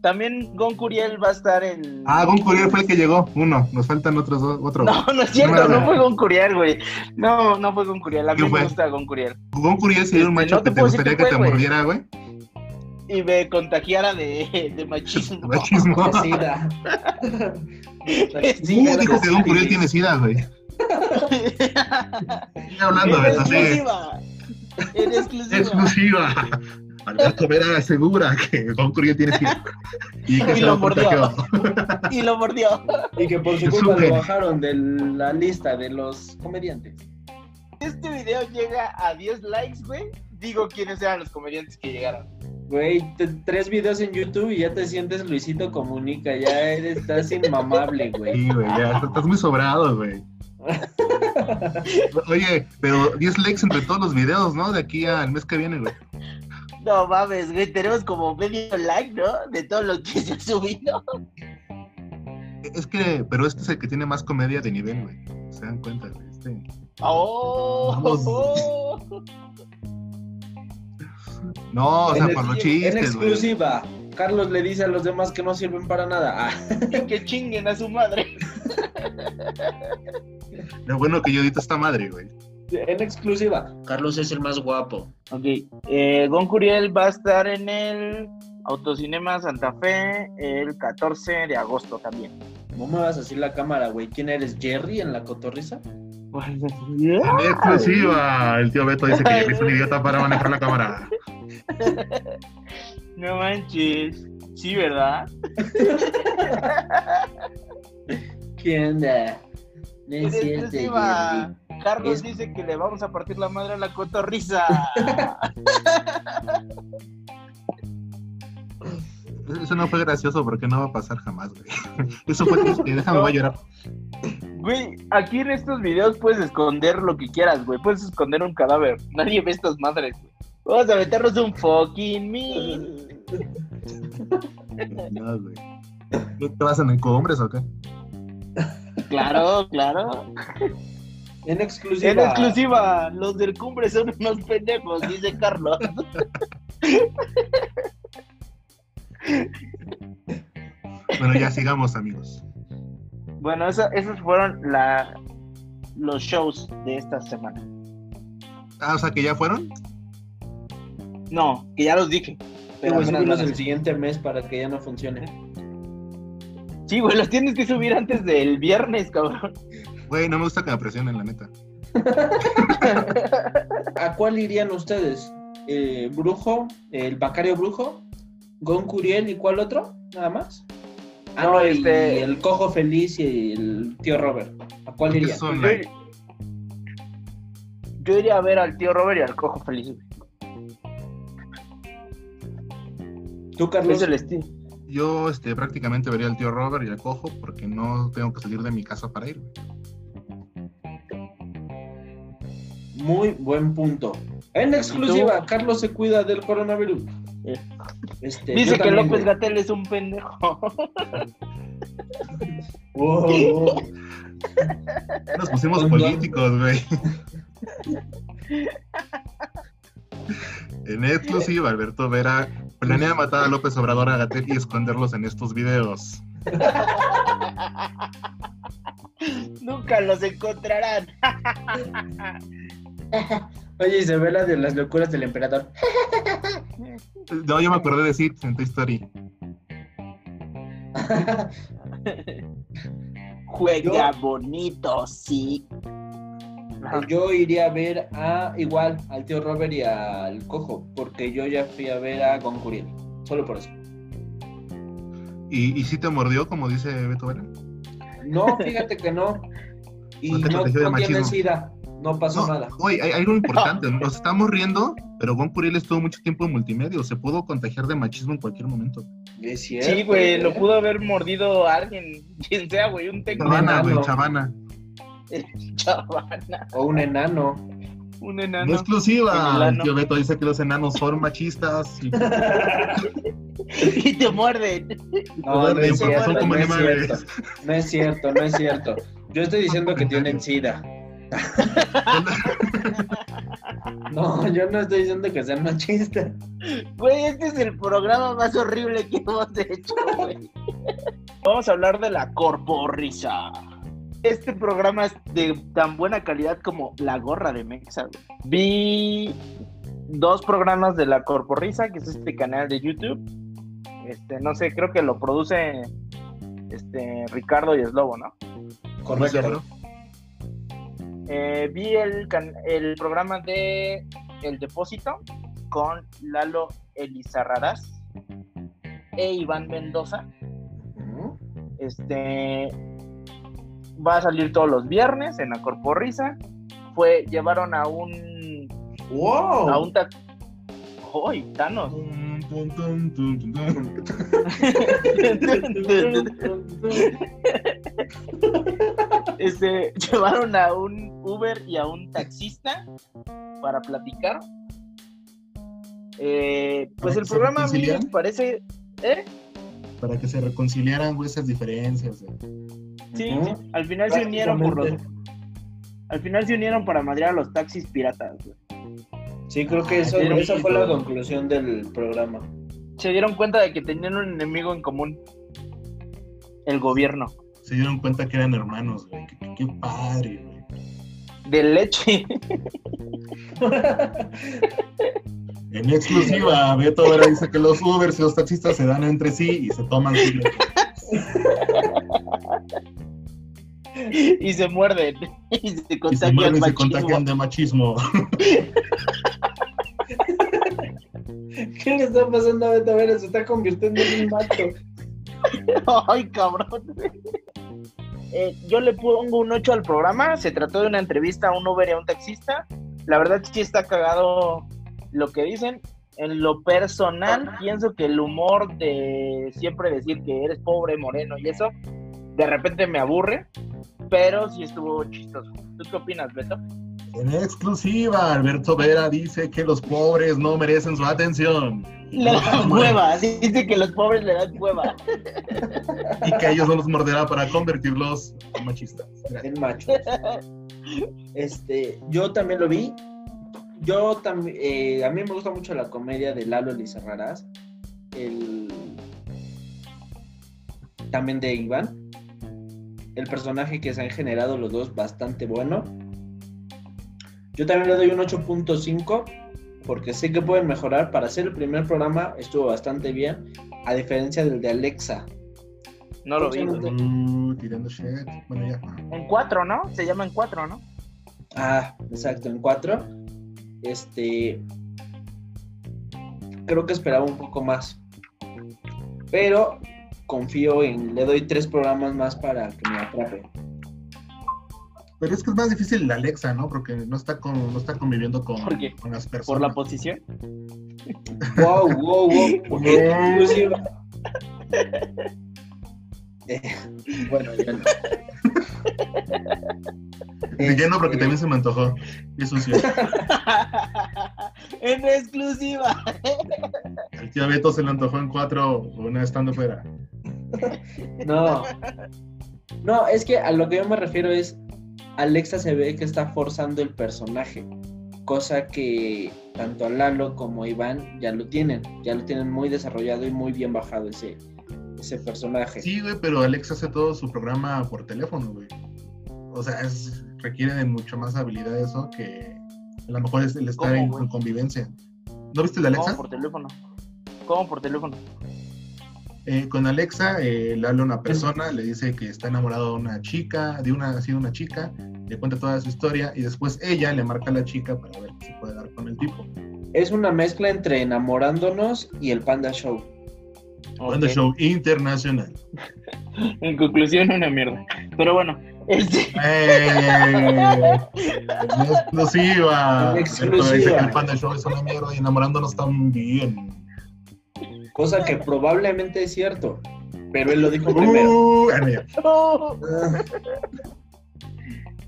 S5: también Gon Curiel va a estar en...
S4: Ah, Gon Curiel fue el que llegó. Uno. Nos faltan otros dos. Otro.
S5: No, no es cierto,
S4: No,
S5: no fue Gon Curiel, güey. No, no fue Gon Curiel, a mí
S4: ¿Quién
S5: me gusta Gon Curiel.
S4: Gon Curiel sería un
S5: Este,
S4: macho
S5: no te
S4: que te gustaría que te
S5: güey.
S4: mordiera, güey.
S5: Y me contagiara de, de machismo. [LAUGHS]
S4: Machismo.
S3: De sida.
S5: Sí,
S4: Uh, dijo que Gon Curiel tiene sida, güey. [LAUGHS] Sigue hablando
S5: exclusiva. En exclusiva.
S4: Exclusiva. Alberto Vera asegura que Gon Curiel tiene sida. Y que
S5: Y
S4: se
S5: lo mordió. Y lo mordió.
S3: Y que por su culpa lo bajaron de la lista de los comediantes.
S5: Este video llega a 10 likes, güey. Digo quiénes eran los comediantes que llegaron.
S3: Güey, tres videos en YouTube y ya te sientes Luisito Comunica, ya eres, estás [LAUGHS] inmamable, güey.
S4: Sí, güey, ya. Estás muy sobrado, güey. [LAUGHS] Oye, pero 10 likes entre todos los videos, ¿no? De aquí al mes que viene, güey.
S5: No mames, güey. Tenemos como medio like, ¿no? De todo lo que se ha subido.
S4: Es que, pero este es el que tiene más comedia de nivel, güey. Se dan cuenta, güey. Este...
S5: ¡Oh!
S4: Vamos. No, o sea,
S3: en,
S4: para los
S3: en
S4: chistes, güey.
S3: exclusiva, Carlos le dice a los demás que no sirven para nada. Ah,
S5: que chinguen a su madre.
S4: Lo bueno que yo edito esta madre, güey.
S3: en exclusiva, Carlos es el más guapo.
S5: Ok, eh, Gon Curiel va a estar en el Autocinema Santa Fe el 14 de agosto también.
S3: No me vas a decir la cámara, güey. ¿Quién eres, Jerry en la cotorriza?
S4: En exclusiva. El tío Beto dice que es un idiota para manejar la cámara. [LAUGHS]
S5: No manches. Sí, ¿verdad? [LAUGHS]
S3: ¿Qué onda? No
S5: En
S3: es cierto,
S5: exclusiva. Carlos
S3: Es-
S5: dice que le vamos a partir la madre a la cotorriza. [LAUGHS]
S4: Eso no fue gracioso porque no va a pasar jamás, güey. [LAUGHS] Eso fue triste. Déjame, voy a llorar.
S5: Güey, aquí en estos videos puedes esconder lo que quieras, güey. Puedes esconder un cadáver. Nadie ve estas madres, güey. Vamos a meternos un fucking me. [LAUGHS]
S4: No, güey. ¿Qué te vas en encumbres o qué?
S5: Claro, claro.
S3: En exclusiva.
S5: En exclusiva, los del cumbre son unos pendejos, dice Carlos.
S4: Bueno, ya sigamos, amigos.
S5: Bueno, eso- esos fueron la, los shows de esta semana.
S4: Ah, o sea, que ya fueron.
S5: No, que ya los dije.
S3: Pero
S5: Pero
S3: voy a subirlos el siguiente mes para que ya no funcione.
S5: Sí, güey, los tienes que subir antes del viernes, cabrón.
S4: Güey, no me gusta que me presionen, la neta. [LAUGHS]
S3: ¿A cuál irían ustedes? Eh, ¿Brujo? ¿El Bacario Brujo? ¿Gon Curiel y cuál otro? ¿Nada más? Ah,
S5: No,
S3: no, y
S5: este-
S3: el Cojo Feliz y el tío Robert. ¿A cuál irían?
S5: Yo, yo iría a ver al tío Robert y al cojo feliz. güey.
S3: ¿Tú, Carlos?
S5: Es el estilo.
S4: Yo este, prácticamente vería al tío Robert y al cojo porque no tengo que salir de mi casa para ir.
S3: Muy buen punto. En exclusiva, Carlos se cuida del coronavirus.
S5: Eh.
S3: Este,
S5: Dice que López. Gatel es un pendejo. [LAUGHS]
S3: Wow, wow.
S4: Nos pusimos políticos, güey. [LAUGHS] En exclusiva, Alberto Vera planea matar a López Obrador a Gatel y esconderlos en estos videos. [LAUGHS]
S5: Nunca los encontrarán. [LAUGHS]
S3: Oye, y se ve la de las locuras del emperador. [LAUGHS]
S4: No, yo me acordé de Sid en Toy Story.
S5: Juega bonito, sí.
S3: Yo iría a ver a igual al tío Robert y al cojo, porque yo ya fui a ver a Gon Curiel. Solo por eso.
S4: ¿Y, y si te mordió, como dice Beto Vera?
S3: No, fíjate que no. [LAUGHS] Y
S4: No te
S3: no, no tiene
S4: machismo.
S3: sida. No pasó
S4: No,
S3: nada.
S4: oye, hay, hay algo importante. [LAUGHS] Nos estamos riendo, pero Gon Curiel estuvo mucho tiempo en multimedia. Se pudo contagiar de machismo en cualquier momento.
S3: Es cierto.
S5: Sí, güey, lo
S3: ¿eh?
S5: pudo haber mordido alguien, [LAUGHS] quien sea, güey, un técnico.
S4: Chavana, güey, Chavana. [LAUGHS]
S5: Chavana,
S3: O un enano.
S5: un
S4: No
S5: enano.
S4: exclusiva.
S5: El
S4: tío Beto dice que los enanos son machistas. Y, [LAUGHS]
S5: y te muerden.
S3: No, no es cierto,
S4: como
S3: no es cierto. No es cierto, no es cierto. Yo estoy diciendo que tienen sida. [LAUGHS] No, yo no estoy diciendo que sean machistas.
S5: Güey, este es el programa más horrible que hemos hecho, güey. Vamos a hablar de la corporrisa. Este programa es de tan buena calidad como la gorra de Mexa. Vi dos programas de la corporrisa, que es este canal de YouTube. Este, no sé, creo que lo produce este Ricardo y Slobo, ¿no?
S3: Correcto.
S5: Eh, vi el, can- el programa de El Depósito con Lalo Elizarrarás e Iván Mendoza. Este va a salir todos los viernes en la Corporrisa. Fue, llevaron a un
S3: ¡Wow!
S5: a un ¡Ay, Thanos! Este, llevaron a un Uber y a un taxista para platicar. Eh, pues el programa a mí me parece. ¿eh?
S4: Para que se reconciliaran esas diferencias. güey.
S5: Sí, al final se unieron por los. Al final se unieron para madrear a los taxis piratas. güey.
S3: Sí, creo que eso, esa fue la conclusión del programa.
S5: Se dieron cuenta de que tenían un enemigo en común. El gobierno.
S4: Se dieron cuenta que eran hermanos, güey. Qué, qué- qué padre, güey.
S5: De leche. [LAUGHS]
S4: En exclusiva, Beto Vera dice que los Ubers y los taxistas se dan entre sí y se toman [LAUGHS]
S5: y se muerden. [LAUGHS] Y se
S4: y se
S5: contagian
S4: y se
S5: machismo.
S4: contagian de machismo. [LAUGHS]
S3: ¿Qué le está pasando a Beto Vera? Se está convirtiendo en un macho.
S5: Ay, cabrón. Eh, yo le pongo un 8 al programa. Se trató de una entrevista a un Uber y a un taxista. La verdad sí está cagado lo que dicen. En lo personal, pienso que el humor de siempre decir que eres pobre, moreno y eso, de repente me aburre. Pero sí estuvo chistoso. ¿Tú qué opinas, Beto?
S4: En exclusiva, Alberto Vera dice que los pobres no merecen su atención
S5: Le dan [LAUGHS] hueva. Dice que los pobres le dan hueva.
S4: y que a ellos no los morderá para convertirlos en machistas.
S3: En macho. Este, yo también lo vi. Yo también, eh, a mí me gusta mucho la comedia de Lalo Elizarrarás. El también de Iván. El personaje que se han generado los dos bastante bueno. Yo también le doy un 8.5 porque sé que pueden mejorar. Para hacer el primer programa estuvo bastante bien, a diferencia del de Alexa.
S5: No lo vi.
S4: Uh, tirando shit. Bueno, ya.
S5: En cuatro, ¿no? Se llama en cuatro, ¿no?
S3: Ah, exacto, en 4. Este. Creo que esperaba un poco más. Pero confío en. Le doy tres programas más para que me atrape.
S4: Pero es que es más difícil la Alexa, ¿no? Porque no está, con, no está conviviendo con,
S5: ¿Por qué?
S4: con las personas.
S5: Por la posición.
S3: Wow, wow, wow. Eh, bueno, [LAUGHS] ya no.
S4: Porque
S3: Este,
S4: también se me antojó. Eso sí. [LAUGHS]
S5: en exclusiva.
S4: El tío Beto se le antojó en cuatro una estando fuera. [LAUGHS]
S3: No. No, es que a lo que yo me refiero es. Alexa se ve que está forzando el personaje. Cosa que tanto Lalo como Iván ya lo tienen. Ya lo tienen muy desarrollado y muy bien bajado ese, ese personaje.
S4: Sí, güey, pero Alexa hace todo su programa por teléfono, güey. O sea, es, requiere de mucho más habilidad eso que a lo mejor es el estar en convivencia. ¿No viste el de Alexa?
S5: ¿Cómo por teléfono? ¿Cómo por teléfono?
S4: Eh, con Alexa eh, le habla a una persona, le dice que está enamorado de una chica, de una, así de una chica, le cuenta toda su historia y después ella le marca a la chica para ver si puede dar con el tipo.
S3: Es una mezcla entre enamorándonos y el Panda Show.
S4: Banda
S5: Ok.
S4: Show Internacional. [LAUGHS]
S5: En conclusión, una mierda. Pero bueno, este. [LAUGHS]
S4: ¡Eh! exclusiva. Dice que el Panda Show es una mierda y enamorándonos también.
S3: Cosa que probablemente es cierto. Pero él lo dijo primero.
S4: Uh, ya. [LAUGHS]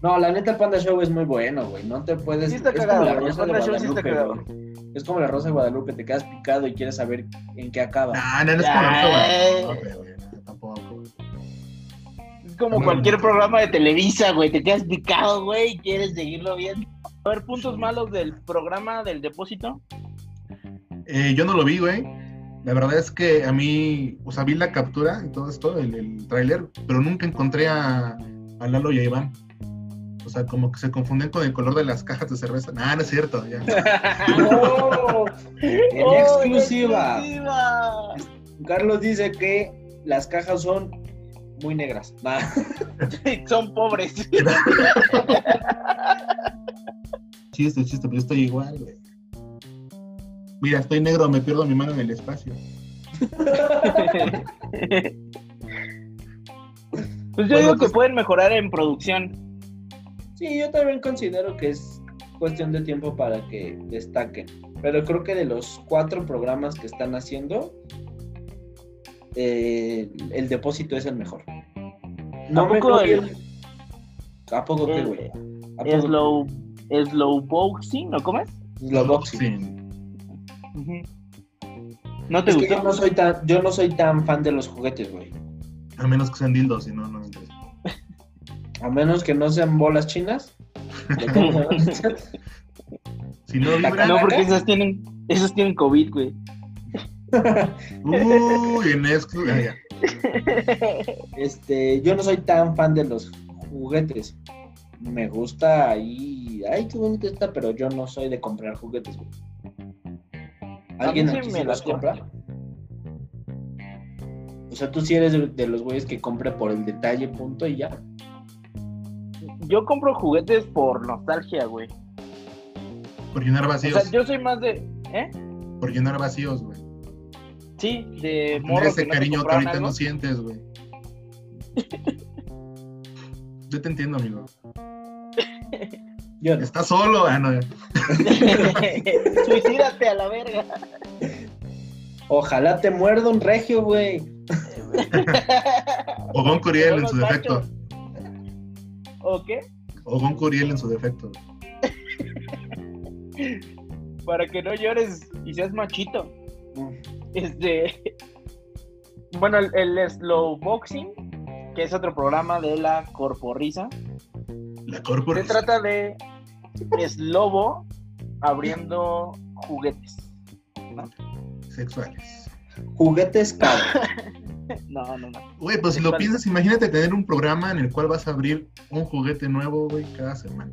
S3: No, la neta, el Panda Show es muy bueno, güey. No te puedes.
S5: Sí está
S3: es
S5: cagado,
S3: como la. Rosa
S5: El
S3: de
S5: Panda Show sí está
S3: Guadalupe,
S5: cagado.
S3: Es como la Rosa de Guadalupe, te quedas picado y quieres saber en qué acaba.
S4: Nah, no, no es como la. Rosa, güey, güey, no, tampoco.
S5: Es como
S4: No,
S5: cualquier
S4: no.
S5: programa de Televisa, güey. Te quedas picado, güey, y quieres seguirlo viendo. A ver, puntos malos del programa del depósito.
S4: Eh, yo no lo vi, güey. La verdad es que a mí, o sea, vi la captura y todo esto, el, el tráiler, pero nunca encontré a, a Lalo y a Iván. O sea, como que se confunden con el color de las cajas de cerveza. Nah, no es cierto, ya. [LAUGHS]
S3: ¡Oh! En
S5: ¡Oh,
S3: exclusiva.
S5: exclusiva!
S3: Carlos dice que las cajas son muy negras. Nah. [LAUGHS]
S5: Son pobres. [LAUGHS]
S4: Chiste, chiste, pero yo estoy igual, güey. Mira, estoy negro, me pierdo mi mano en el espacio. [LAUGHS]
S5: Pues yo
S4: Bueno,
S5: digo que
S4: pues-
S5: pueden mejorar en producción.
S3: Sí, yo también considero que es cuestión de tiempo para que destaquen. Pero creo que de los cuatro programas que están haciendo, eh, el depósito es el mejor. No me
S5: poco el-
S3: ¿A poco qué,
S5: el-
S3: güey? ¿A
S5: Slow, slow boxing, ¿no? ¿Cómo es?
S3: qué? Slow boxing.
S5: ¿No te
S3: Es que yo no soy tan, yo no soy tan fan de los juguetes, güey.
S4: A menos que sean dildos, si no, no me interesa.
S3: A menos que no sean bolas chinas. [LAUGHS]
S4: Si no vibran,
S5: No, porque esos tienen, esos tienen COVID, güey. [LAUGHS]
S4: uy, en ah, ya.
S3: este, yo no soy tan fan de los juguetes. Me gusta ahí, ay, qué bonito está, pero yo no soy de comprar juguetes. güey. ¿Alguien aquí
S5: me
S3: sí los compra? O sea, tú sí eres de, de los güeyes que compra por el detalle, punto y ya.
S5: Yo compro juguetes por nostalgia, güey.
S4: Por llenar
S5: O
S4: vacíos.
S5: sea, yo soy más de. ¿Eh?
S4: Por llenar vacíos, güey.
S5: Sí, de
S4: Por tener
S5: morro
S4: ese
S5: que no te
S4: cariño que ahorita
S5: algo.
S4: no sientes, güey. [LAUGHS] Yo te entiendo, amigo. [LAUGHS]
S3: Yo no.
S4: Estás solo, ah, no. [LAUGHS]
S5: Suicídate a la verga.
S3: Ojalá te muerda un regio, güey.
S4: O Gon Curiel en su defecto.
S5: ¿O qué?
S4: O Gon Curiel en su defecto.
S5: Para que no llores y seas machito. Este. Bueno, el, el slow boxing, que es otro programa de la Corporrisa,
S4: La
S5: se
S4: corporación.
S5: trata de es lobo abriendo juguetes.
S4: Sexuales.
S3: Juguetes caros. [LAUGHS]
S5: No, no, no.
S4: Güey, pues si lo piensas, imagínate tener un programa en el cual vas a abrir un juguete nuevo, güey, cada semana.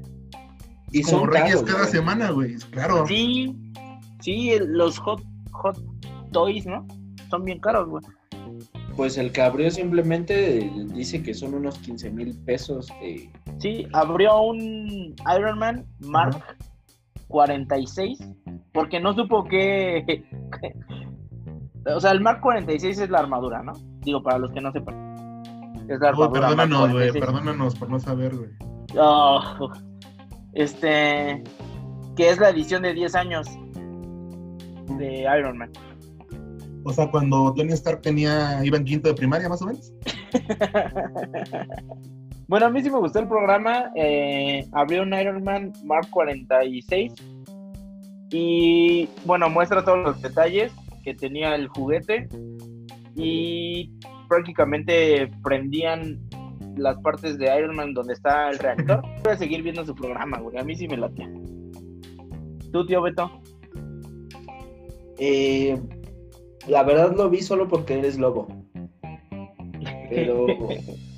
S3: Y
S4: Como
S3: son
S4: Reyes
S3: caros,
S4: cada
S3: güey.
S4: semana, güey. Claro.
S5: Sí, sí, los hot, hot toys, ¿no? Son bien caros, güey.
S3: Pues el que abrió simplemente dice que son unos 15 mil pesos de...
S5: Sí, abrió un Iron Man Mark 46 porque no supo que... o sea, el Mark 46 es la armadura, ¿no? Digo, para los que no sepan. Es la armadura. Mark
S4: perdónanos, güey,
S5: 46.
S4: perdónanos por no saber, güey.
S5: Oh, este, que es la edición de 10 años de Iron Man.
S4: O sea, cuando Tony Stark tenía, iba en quinto de primaria, más o menos. [LAUGHS]
S5: bueno, a mí sí me gustó el programa. eh, abrió un Iron Man Mark 46 y bueno, muestra todos los detalles que tenía el juguete y prácticamente prendían las partes de Iron Man donde está el reactor. [LAUGHS] Voy a seguir viendo su programa, güey. A mí sí me late. ¿Tú, tío Beto?
S3: Eh, la verdad lo vi solo porque eres lobo. [LAUGHS] Pero,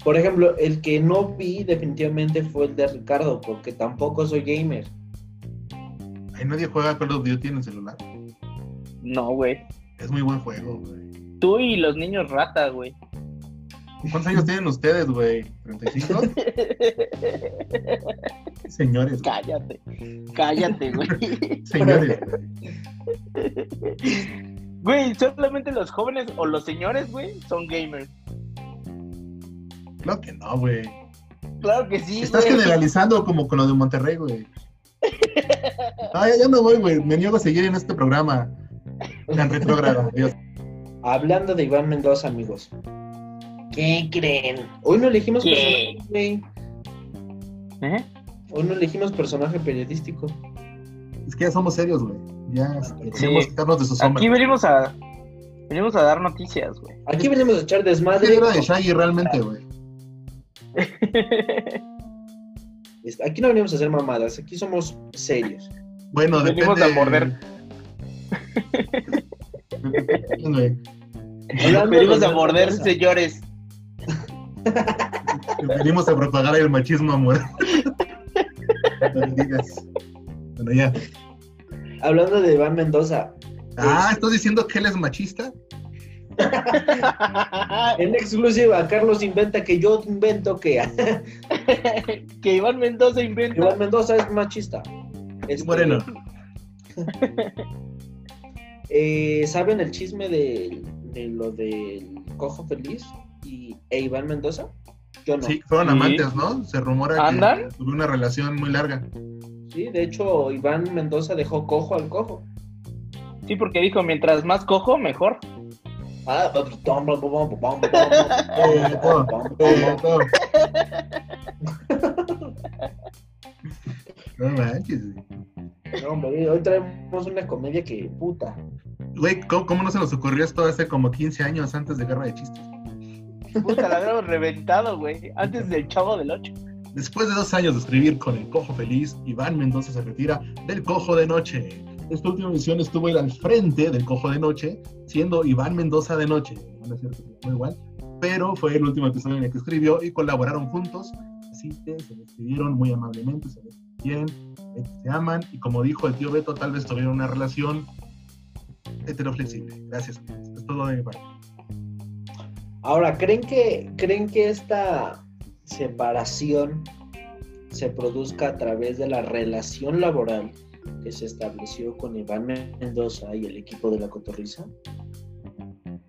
S3: por ejemplo, el que no vi definitivamente fue el de Ricardo, porque tampoco soy gamer.
S4: Ahí nadie juega Call of Duty en el celular.
S5: No, güey.
S4: Es muy buen juego, güey.
S5: Tú y los niños ratas, güey.
S4: ¿Cuántos años tienen ustedes, güey? ¿35? [LAUGHS] Señores, güey.
S5: Cállate. Cállate, güey. [LAUGHS]
S4: señores. güey.
S5: Güey, solamente los jóvenes o los señores, güey, son gamers.
S4: Claro que no, güey.
S5: Claro que sí,
S4: Estás
S5: güey.
S4: generalizando como con lo de Monterrey, güey. [LAUGHS] Ah, ya, ya me voy, güey. Me niego a seguir en este programa tan retrógrado. [LAUGHS] Dios.
S3: Hablando de Iván Mendoza, amigos. ¿Qué creen? Hoy no elegimos
S5: ¿Qué?
S3: personaje, güey.
S5: ¿Eh?
S3: Hoy no elegimos personaje periodístico.
S4: Es que ya somos serios, güey. Ya este,
S5: Sí.
S4: queremos quitarnos de su sombra.
S5: Aquí venimos a venimos a dar noticias, güey.
S3: Aquí venimos a echar
S4: ¿Qué
S3: desmadre.
S4: era de Shaggy realmente, güey? [LAUGHS]
S3: Aquí no venimos a hacer mamadas, aquí somos serios.
S4: Bueno,
S5: Venimos
S4: depende.
S5: a morder. Venimos a morder, señores.
S4: Venimos a propagar el machismo a muerte. No me digas. Bueno, ya.
S3: Hablando de Iván Mendoza,
S4: Ah, ¿estás diciendo que él es machista? [LAUGHS]
S3: en exclusiva, Carlos inventa que yo invento que [LAUGHS]
S5: que Iván Mendoza inventa.
S3: Iván Mendoza es machista. Este,
S4: Moreno. [LAUGHS]
S3: eh, ¿Saben el chisme de, de lo del cojo feliz y e Iván Mendoza? Yo no.
S4: Sí, fueron
S5: Sí.
S4: amantes, ¿no? Se rumora
S5: ¿Andan?
S4: que tuvo una relación muy larga.
S3: Sí, de hecho, Iván Mendoza dejó cojo al cojo.
S5: Sí, porque dijo, mientras más cojo, mejor.
S4: No manches, güey.
S3: No, hombre, hoy traemos una comedia que puta.
S4: Güey, ¿cómo, cómo no se nos ocurrió esto hace como 15 años antes de Guerra de Chistes?
S5: Puta, la habíamos reventado, güey. Antes del chavo del 8.
S4: Después de dos años de escribir con El Cojo Feliz, Iván Mendoza se retira del Cojo de Noche. Esta última misión estuvo él al frente del Cojo de Noche, siendo Iván Mendoza de Noche. No es cierto, llama igual, pero fue el último episodio en el que escribió y colaboraron juntos. Así que se despidieron muy amablemente, se despidieron, eh, se aman y como dijo el tío Beto, tal vez tuvieron una relación heteroflexible. Gracias. Es todo de mi parte.
S3: Ahora, ¿creen que, ¿creen que esta separación se produzca a través de la relación laboral que se estableció con Iván Mendoza y el equipo de la Cotorriza?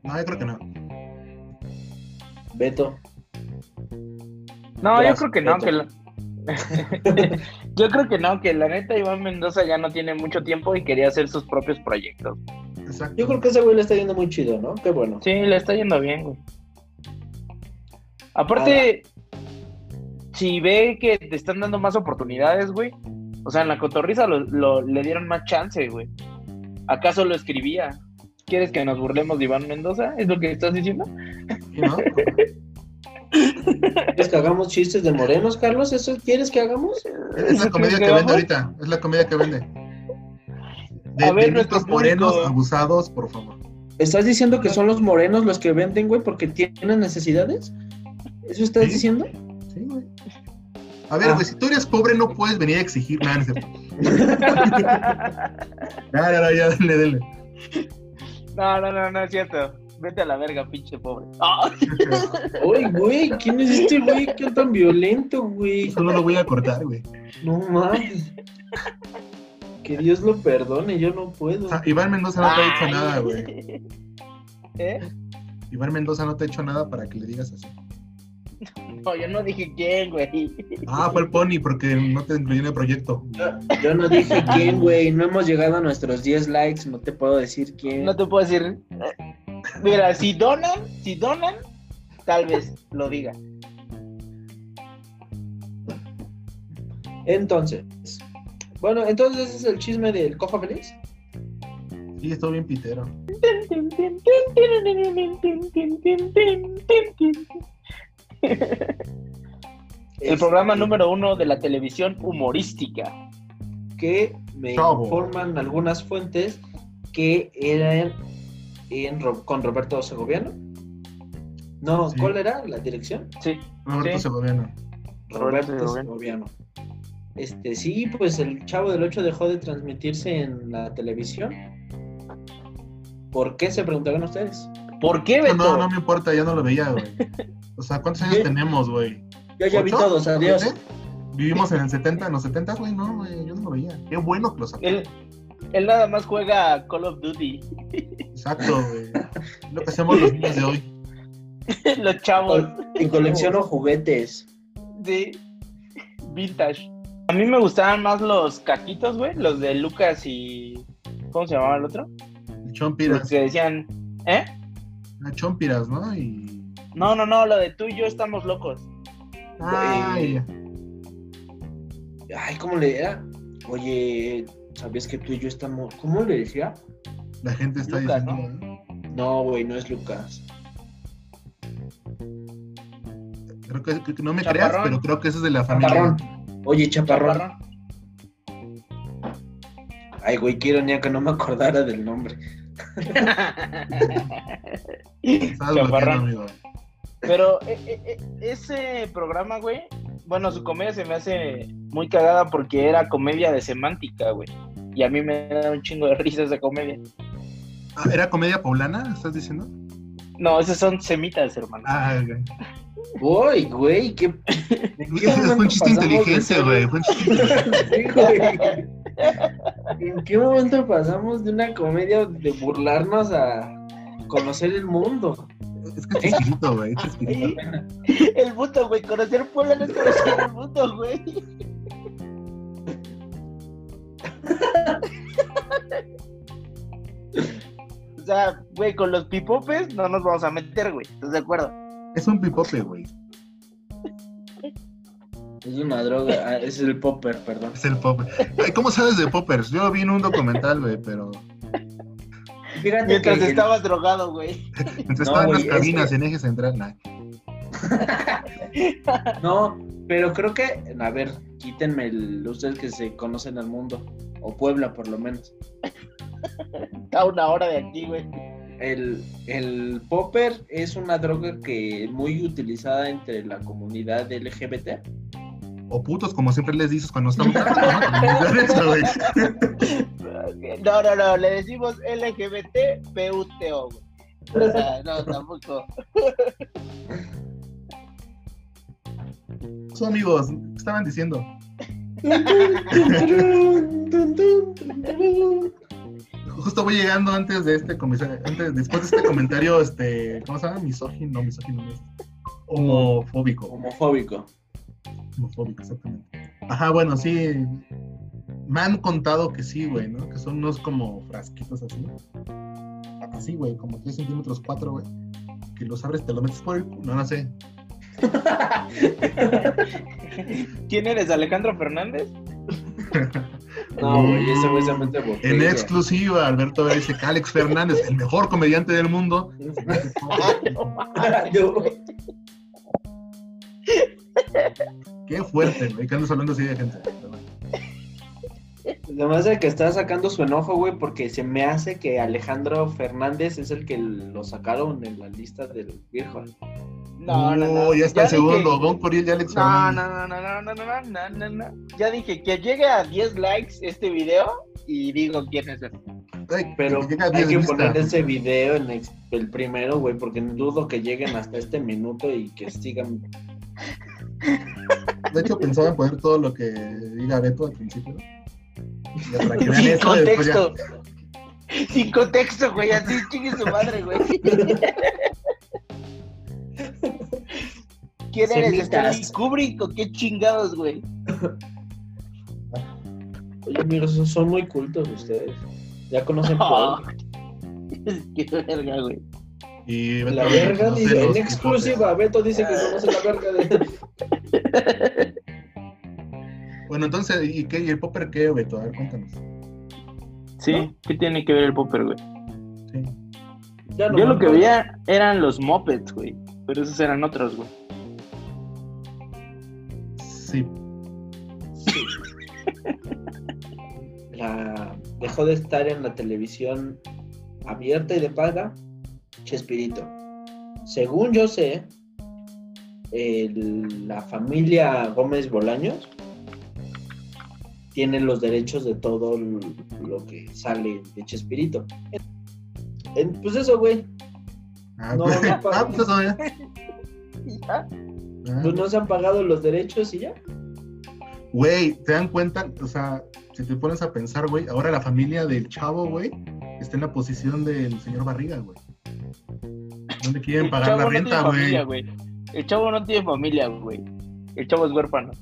S4: No, yo creo que no.
S3: Beto.
S5: No,
S3: Gracias,
S5: yo creo que no, que la... [LAUGHS] yo creo que no, que la neta Iván Mendoza ya no tiene mucho tiempo y quería hacer sus propios proyectos.
S4: Exacto.
S3: Yo creo que ese güey le está yendo muy chido, ¿no? Qué bueno.
S5: Sí, le está yendo bien, güey. Aparte, si ve que te están dando más oportunidades, güey. O sea, en la cotorriza lo, lo- le dieron más chance, güey. ¿Acaso lo escribía? ¿Quieres que nos burlemos de Iván Mendoza? ¿Es lo que estás diciendo?
S4: ¿no?
S3: ¿Quieres que hagamos chistes de morenos, Carlos? ¿Eso quieres que hagamos?
S4: Es la comedia que vende ahorita. Es la comedia que vende. De,
S5: A ver,
S4: de
S5: nuestro
S4: mitos morenos
S5: público.
S4: abusados, por favor.
S3: ¿Estás diciendo que son los morenos los que venden, güey, porque tienen necesidades? ¿Eso estás
S4: Sí.
S3: diciendo?
S4: Sí, güey. A ver,
S3: Ah.
S4: güey, si tú eres pobre no puedes venir a exigir nada. No, no, no, [LAUGHS] ya, dale, dale.
S5: No, no, no, no es cierto. Vete a la verga, pinche pobre. [LAUGHS] Ah,
S3: Uy, güey, ¿quién es este güey? ¿Qué tan violento, güey?
S4: Eso no lo voy a cortar, güey.
S3: No mames. Que Dios lo perdone, yo no puedo.
S4: O sea, Iván Mendoza no te ha hecho nada, güey.
S5: ¿Eh?
S4: Iván Mendoza no te ha hecho nada para que le digas así.
S5: No, yo no dije quién, güey.
S4: Ah, fue el Pony porque no te incluyó en el proyecto.
S3: Yo no dije quién, güey. No hemos llegado a nuestros 10 likes, no te puedo decir quién.
S5: No te puedo decir. eh, Mira, si donan, si donan, tal vez lo diga.
S3: Entonces, bueno, entonces ese es el chisme del cojo feliz.
S4: Sí, estuvo bien pitero.
S5: El programa
S3: Este,
S5: número uno de la televisión humorística.
S3: que me
S4: Chavo.
S3: informan algunas fuentes que eran en con Roberto Segoviano. No,
S4: Sí.
S3: ¿cuál era la dirección?
S5: Sí.
S4: Roberto
S5: Sí.
S4: Segoviano.
S3: Roberto
S5: Roberto
S3: Segoviano. Este, sí, pues el Chavo del 8 dejó de transmitirse en la televisión. ¿Por qué se preguntaron ustedes?
S5: ¿Por qué,
S4: No,
S5: Beto?
S4: no, no me importa, ya no lo veía, güey. [LAUGHS] O sea, ¿cuántos años
S3: ¿Qué?
S4: tenemos, güey?
S3: Yo ya vi todos, adiós.
S4: ¿Siete? Vivimos en el [LAUGHS] 70, en los 70, güey, no, güey, yo no lo veía. Qué bueno que lo sacaron.
S5: Él, él nada más juega Call of Duty.
S4: Exacto, güey. Es Lo que hacemos los niños de hoy. [LAUGHS]
S5: Los chavos.
S3: Y colecciono [LAUGHS] juguetes.
S5: Sí. Vintage. A mí me gustaban más los caquitos, güey. Los de Lucas y. ¿Cómo se llamaba el otro?
S4: El
S5: Los
S4: Chompiras.
S5: que decían. ¿Eh?
S4: Chompiras, ¿no? Y.
S5: No, no, no, lo de tú y yo estamos locos.
S4: Ay,
S3: Ay, ¿cómo le era? Oye, ¿sabías que tú y yo estamos. ¿Cómo le decía?
S4: la gente está
S5: Lucas,
S4: diciendo.
S5: ¿no?
S3: No, güey, no es Lucas.
S4: Creo que, que- que no me
S5: Chaparrón.
S4: creas, pero creo que eso es de la familia.
S3: Chaparrón. Oye, chaparrón.
S5: Chaparrón.
S3: Ay, güey, qué ironía que no me acordara del nombre. [LAUGHS]
S5: Chaparrón. Pero eh, eh, eh, ese programa, güey, bueno, su comedia se me hace muy cagada porque era comedia de semántica, güey. Y a mí me da un chingo de risa esa comedia.
S4: Ah, ¿Era comedia poblana? ¿Estás diciendo?
S5: No, esas son semitas, hermano.
S4: Ah, güey.
S3: Uy, güey, qué. ¿en qué
S4: Fue un chiste inteligente, güey. Fue un chiste inteligente.
S3: Sí, güey. ¿En qué momento pasamos de una comedia de burlarnos a conocer el mundo?
S4: Es que es chispirito, güey. es chispirito. [LAUGHS]
S5: El mundo, güey, conocer Puebla no es conocer el mundo, güey. [LAUGHS] O sea, güey, con los pipopes no nos vamos a meter, güey. ¿Estás de acuerdo?
S4: Es un pipope, güey.
S3: Es una droga, ah, es el popper, perdón.
S4: Es el popper. Ay, ¿Cómo sabes de poppers? Yo vi en un documental, güey, pero
S3: Fíjate
S5: Mientras
S3: que el-
S5: estabas drogado, güey.
S4: mientras
S3: No,
S4: estaban las
S3: es
S4: cabinas
S3: que-
S4: en eje central, nah. [LAUGHS]
S3: No, pero creo que, a ver, quítenme el, ustedes que se conocen al mundo, o Puebla por lo menos.
S5: A una hora de aquí, güey.
S3: El, el popper es una droga que muy utilizada entre la comunidad LGBT.
S4: O putos, como siempre les dices cuando estamos. ¿no? [LAUGHS]
S5: No, no, no, le decimos LGBT PUTO, güey. O sea, no, tampoco.
S4: Son amigos, ¿qué estaban diciendo? Justo voy llegando antes de este comentario, antes, después de este comentario, este, ¿cómo se llama? Misógino, no, misógino no es. Homofóbico.
S3: Homofóbico.
S4: Homofóbico, exactamente. Ajá, bueno, sí. Me han contado que sí, güey, ¿no? Que son unos como frasquitos así. Así, güey, como 3 centímetros 4, güey. Que los abres, te los metes por el culo. No, no sé. [LAUGHS]
S5: ¿Quién eres, Alejandro Fernández? [LAUGHS]
S3: No, güey, ese güey se mete
S4: En exclusiva, Alberto dice que Alex Fernández, el mejor comediante del mundo. [LAUGHS] Qué fuerte, güey, que andas hablando así de gente.
S3: Además de que está sacando su enojo, güey, porque se me hace que Alejandro Fernández es el que lo sacaron en la lista del viejo.
S5: No, no, no.
S4: Uy, ya está el
S5: dije-
S4: segundo. Gon Curiel y Alex
S5: No, no, no, no, no, no, no, no, no, no, no. Ya dije que llegue a 10 likes este video y digo quién es él.
S4: Ay,
S3: Pero
S4: que
S3: hay
S4: 10
S3: que poner ese video en el primero, güey, porque dudo que lleguen hasta este minuto y que sigan. [LAUGHS]
S4: De hecho, pensaba en poner todo lo que diga Beto al principio. Que
S5: Sin
S4: eso, ya-
S5: contexto. Sin contexto, güey, así chingue su madre, güey. [LAUGHS] ¿Quién eres? ¿Stanley Kubrick o qué chingados, güey?
S3: Oye, amigos, son- son muy cultos ustedes. Ya conocen
S5: Ah.
S3: Paul. [LAUGHS]
S5: Qué verga, güey.
S4: Y Beto
S3: La
S4: dice que
S3: verga,
S4: conoce
S3: dice,
S4: los
S3: en exclusiva, Beto dice que conoce la verga de... [LAUGHS]
S4: Bueno, entonces, ¿y qué? ¿Y el popper qué, Beto? A ver, cuéntanos.
S5: Sí, ¿qué tiene que ver el popper, güey?
S4: Sí.
S3: Ya no
S5: Yo lo que veía eran los mopeds, güey. Pero esos eran otros, güey.
S4: Sí.
S3: La... Dejó de estar en la televisión abierta y de paga Chespirito. Según yo sé, el- la familia Gómez Bolaños tiene los derechos de todo lo que sale de Chespirito. En- pues eso, güey.
S4: Ah,
S3: No,
S4: pues,
S3: no,
S4: ah, pues eso [LAUGHS] ya.
S5: ¿Ya?
S4: Ah.
S3: Pues no se han pagado los derechos y ya.
S4: Güey, ¿te dan cuenta? O sea, si te pones a pensar, güey, ahora la familia del chavo, güey, está en la posición del señor Barriga, güey. ¿Dónde quieren
S5: El
S4: pagar la renta, güey?
S5: El chavo no tiene familia, güey. El chavo es huérfano.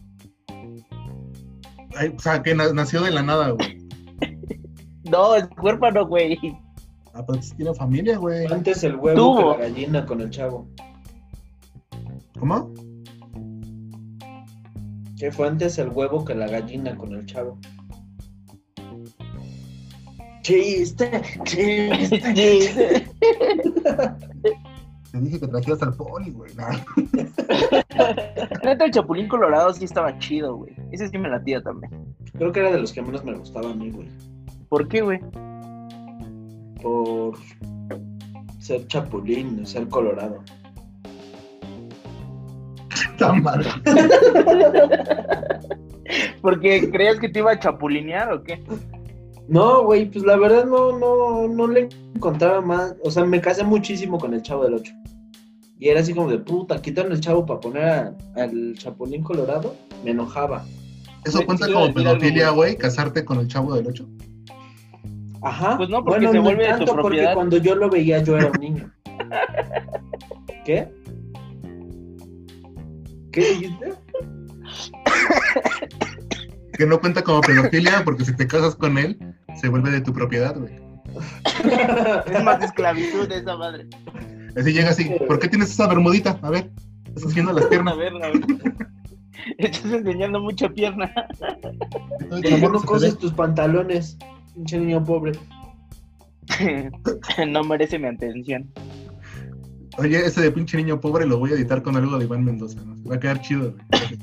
S4: Ay, O sea, que na- nació de la nada, güey. [LAUGHS]
S5: No, es huérfano, güey.
S4: Ah, pero sí tiene familia, güey.
S3: Antes el huevo
S5: Tuvo.
S3: que la gallina con el chavo.
S4: ¿Cómo?
S3: Que fue antes el huevo que la gallina con el chavo. Chiste, chiste.
S4: Te dije que trajeras al poli, güey. Nah.
S5: Neta, el Chapulín Colorado sí estaba chido, güey. Ese sí me latía también.
S3: Creo que era de los que menos me gustaba a mí, güey.
S5: ¿Por qué, güey?
S3: Por ser chapulín, ser colorado.
S4: Tan mal. [LAUGHS]
S5: ¿Porque creías que te iba a chapulinear o qué?
S3: No, güey, pues la verdad no, no, no le encontraba más. O sea, me casé muchísimo con el chavo del 8. Y era así como de puta, quitaron el chavo para poner a- al chapulín colorado. Me enojaba.
S4: ¿Eso cuenta como pedofilia,
S5: güey.
S4: ¿Casarte con el chavo del 8?
S3: Ajá.
S5: Pues no, porque
S3: bueno,
S5: se
S3: no
S5: vuelve de tu
S3: tanto porque
S5: propiedad.
S3: cuando yo lo veía yo era un niño. [LAUGHS] ¿Qué? ¿Qué dijiste?
S4: Que no cuenta como pedofilia porque si te casas con él, se vuelve de tu propiedad, güey. [LAUGHS]
S5: Es más esclavitud de esa madre.
S4: Así llega así, ¿por qué tienes esa bermudita? A ver, estás viendo las [LAUGHS]
S5: A
S4: piernas.
S5: ver, a ver. [LAUGHS] Estás enseñando mucha pierna.
S4: Entonces,
S3: ¿Por
S4: tu
S3: qué
S4: amor
S3: no coses tus pantalones? Pinche niño pobre.
S5: no merece mi atención.
S4: Oye, ese de pinche niño pobre lo voy a editar con algo de Iván Mendoza, ¿no? Va a quedar chido, güey.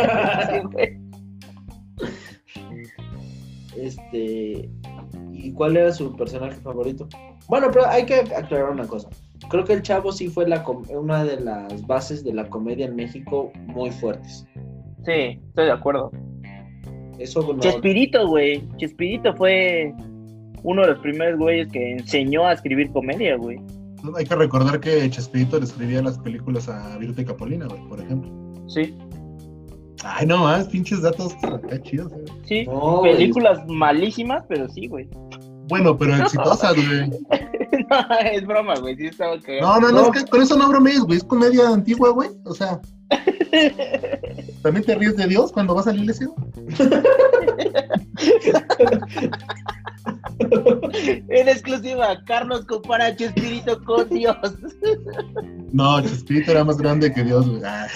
S5: Sí, güey.
S3: Este. ¿Y cuál era su personaje favorito? Bueno, pero hay que aclarar una cosa. Creo que el Chavo sí fue la com- una de las bases de la comedia en México muy fuertes.
S5: Sí, estoy de acuerdo.
S3: Eso no.
S5: Chespirito, güey. Chespirito fue uno de los primeros güeyes que enseñó a escribir comedia, güey.
S4: Hay que recordar que Chespirito le escribía las películas a Virte Capolina, güey, por ejemplo.
S5: Sí,
S4: Ay, no más, pinches datos acá chidos, güey.
S5: sí.
S3: No, güey.
S5: Películas malísimas, pero sí, güey.
S4: Bueno, pero [LAUGHS] exitosas, güey. [LAUGHS]
S5: no, es broma, güey. Sí estaba cagado.
S4: No, no, no,
S3: No.
S4: es que con eso no bromees, güey. Es comedia antigua, güey. O sea. ¿También te ríes de Dios cuando vas a la iglesia?
S5: En exclusiva, Carlos compara a Chespirito con Dios.
S4: No, Chespirito era más grande que Dios, güey. Ah,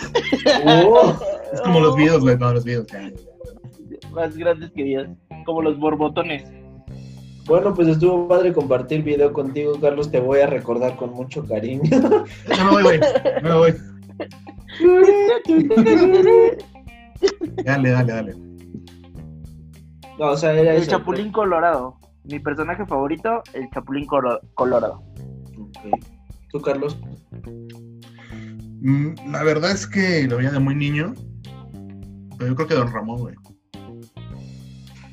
S3: Oh,
S4: es como los videos, güey. No, los videos. ya.
S5: Más grandes que Dios. Como los borbotones.
S3: bueno, pues estuvo padre compartir video contigo, Carlos. Te voy a recordar con mucho cariño.
S4: Ya me voy, güey. Ya me voy. [LAUGHS] Dale, dale, dale.
S3: No, o sea, era
S5: El
S3: eso.
S5: Chapulín Colorado. Mi personaje favorito, el Chapulín Colo- Colorado.
S3: ¿Tú, Carlos?
S4: Mm, La verdad es que lo veía de muy niño. Pero yo creo que Don Ramón, güey.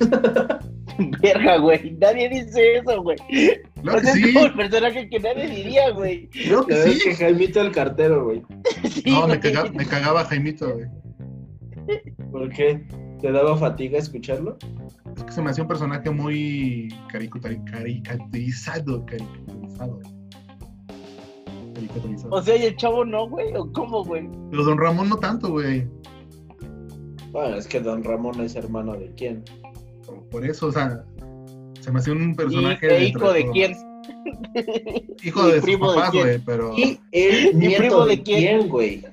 S4: [LAUGHS] [LAUGHS]
S5: Verga, güey. Nadie dice eso, güey.
S4: Claro
S5: O
S4: que
S5: sea,
S4: sí.
S5: como el personaje que nadie diría, güey.
S4: Claro
S3: La
S4: que sí.
S3: que Jaimito el cartero, güey. [LAUGHS]
S5: Sí,
S4: No, me,
S5: güey.
S4: caga- me cagaba Jaimito, güey.
S3: ¿Por qué? ¿Te daba fatiga escucharlo?
S4: Es que se me hacía un personaje muy caricaturi- caricaturizado, caricaturizado. Caricaturizado.
S5: O sea, y el chavo no, güey. ¿O cómo, güey?
S4: Pero Don Ramón no tanto, güey.
S3: Bueno, es que Don Ramón es hermano de quién.
S4: Por eso, o sea, se me hacía un
S5: Y,
S4: personaje.
S5: e
S4: dentro
S5: hijo de
S4: todo.
S5: quién. [LAUGHS]
S4: Hijo
S5: ¿Y
S4: de sus
S5: primo de
S4: papás,
S5: quién?
S4: güey, pero.
S3: Y el [LAUGHS]
S5: ¿Y
S3: nieto
S5: primo
S3: de,
S5: de quién?
S3: güey.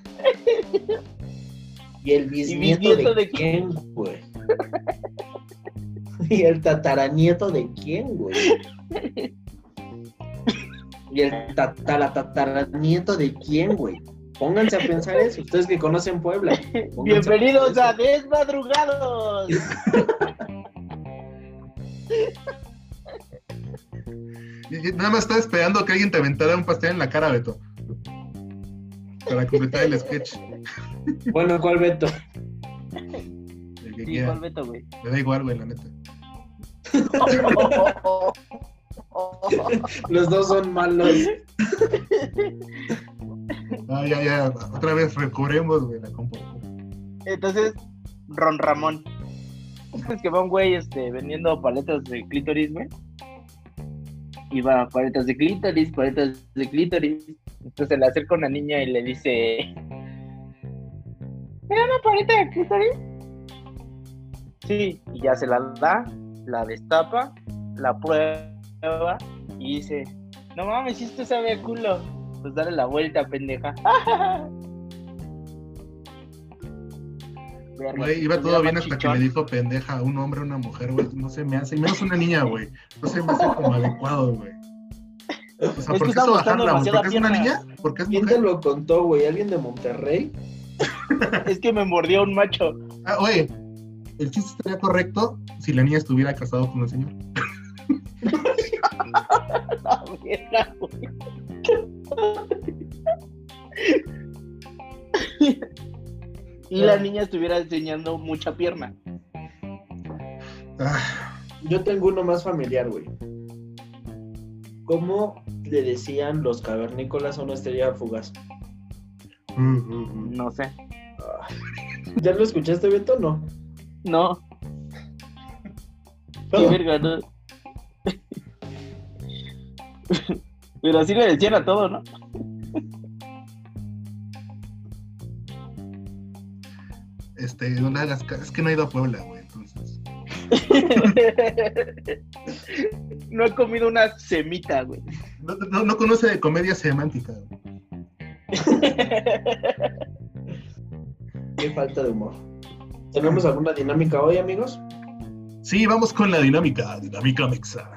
S3: Y el bisnieto,
S5: bisnieto
S3: de,
S5: de
S3: quién, güey. [LAUGHS] y el tataranieto de quién, güey. Y el tataranieto de quién, güey. Pónganse a pensar eso, ustedes que conocen Puebla.
S5: Bienvenidos a
S3: eso.
S5: Desmadrugados.
S4: Y- Nada más estaba esperando que alguien te aventara un pastel en la cara, Beto. Para completar el sketch.
S3: Bueno, ¿cuál Beto?
S4: El que
S5: Sí,
S4: quiera.
S5: ¿cuál Beto, güey?
S4: Me da igual, güey, la neta. [LAUGHS]
S3: Los dos son malos.
S4: Ah, ya, ya. Otra vez recobremos, güey, la compostura.
S5: Entonces, Ron Ramón. Es que va un güey este, vendiendo paletas de clítoris, güey. Y va, paletas de clítoris, paletas de clítoris. Entonces le acerca una niña y le dice: ¿Me da una paleta de clítoris? Sí, y ya se la da, la destapa, la prueba y dice: No mames, esto sabe a culo. Pues dale la vuelta, pendeja. [LAUGHS]
S4: Güey, iba todo bien hasta que le dijo pendeja a un hombre, a una mujer, güey. No se me hace, y menos una niña, güey. No se me hace como adecuado, güey. O sea,
S5: Es
S4: ¿por
S5: que
S4: qué
S5: mostrando
S4: bajarla, güey? ¿Porque es una niña? ¿Porque es
S3: ¿Quién te
S4: mujer?
S3: lo contó, güey? ¿Alguien de Monterrey? [LAUGHS]
S5: Es que me mordió un macho.
S4: Ah, oye, el chiste estaría correcto si la niña estuviera casada con un señor. [LAUGHS]
S5: La verga, güey. Y la niña estuviera enseñando mucha pierna.
S4: Ah,
S3: Yo tengo uno más familiar, güey. ¿Cómo le decían los cavernícolas a una estrella fugaz?
S4: uh, uh, uh.
S5: No sé.
S3: ¿Ya lo escuchaste, Beto? No.
S5: No. Qué verga, no. [LAUGHS] Pero así le decían a todo, ¿no?
S4: Este, le hagas ca- Es que no he ido a Puebla, güey, entonces. [LAUGHS]
S5: no he comido una semita, güey.
S4: No, no, no conoce de comedia semántica, güey.
S3: Qué falta de humor. ¿Tenemos alguna dinámica hoy, amigos?
S4: Sí, vamos con la dinámica. Dinámica mexa.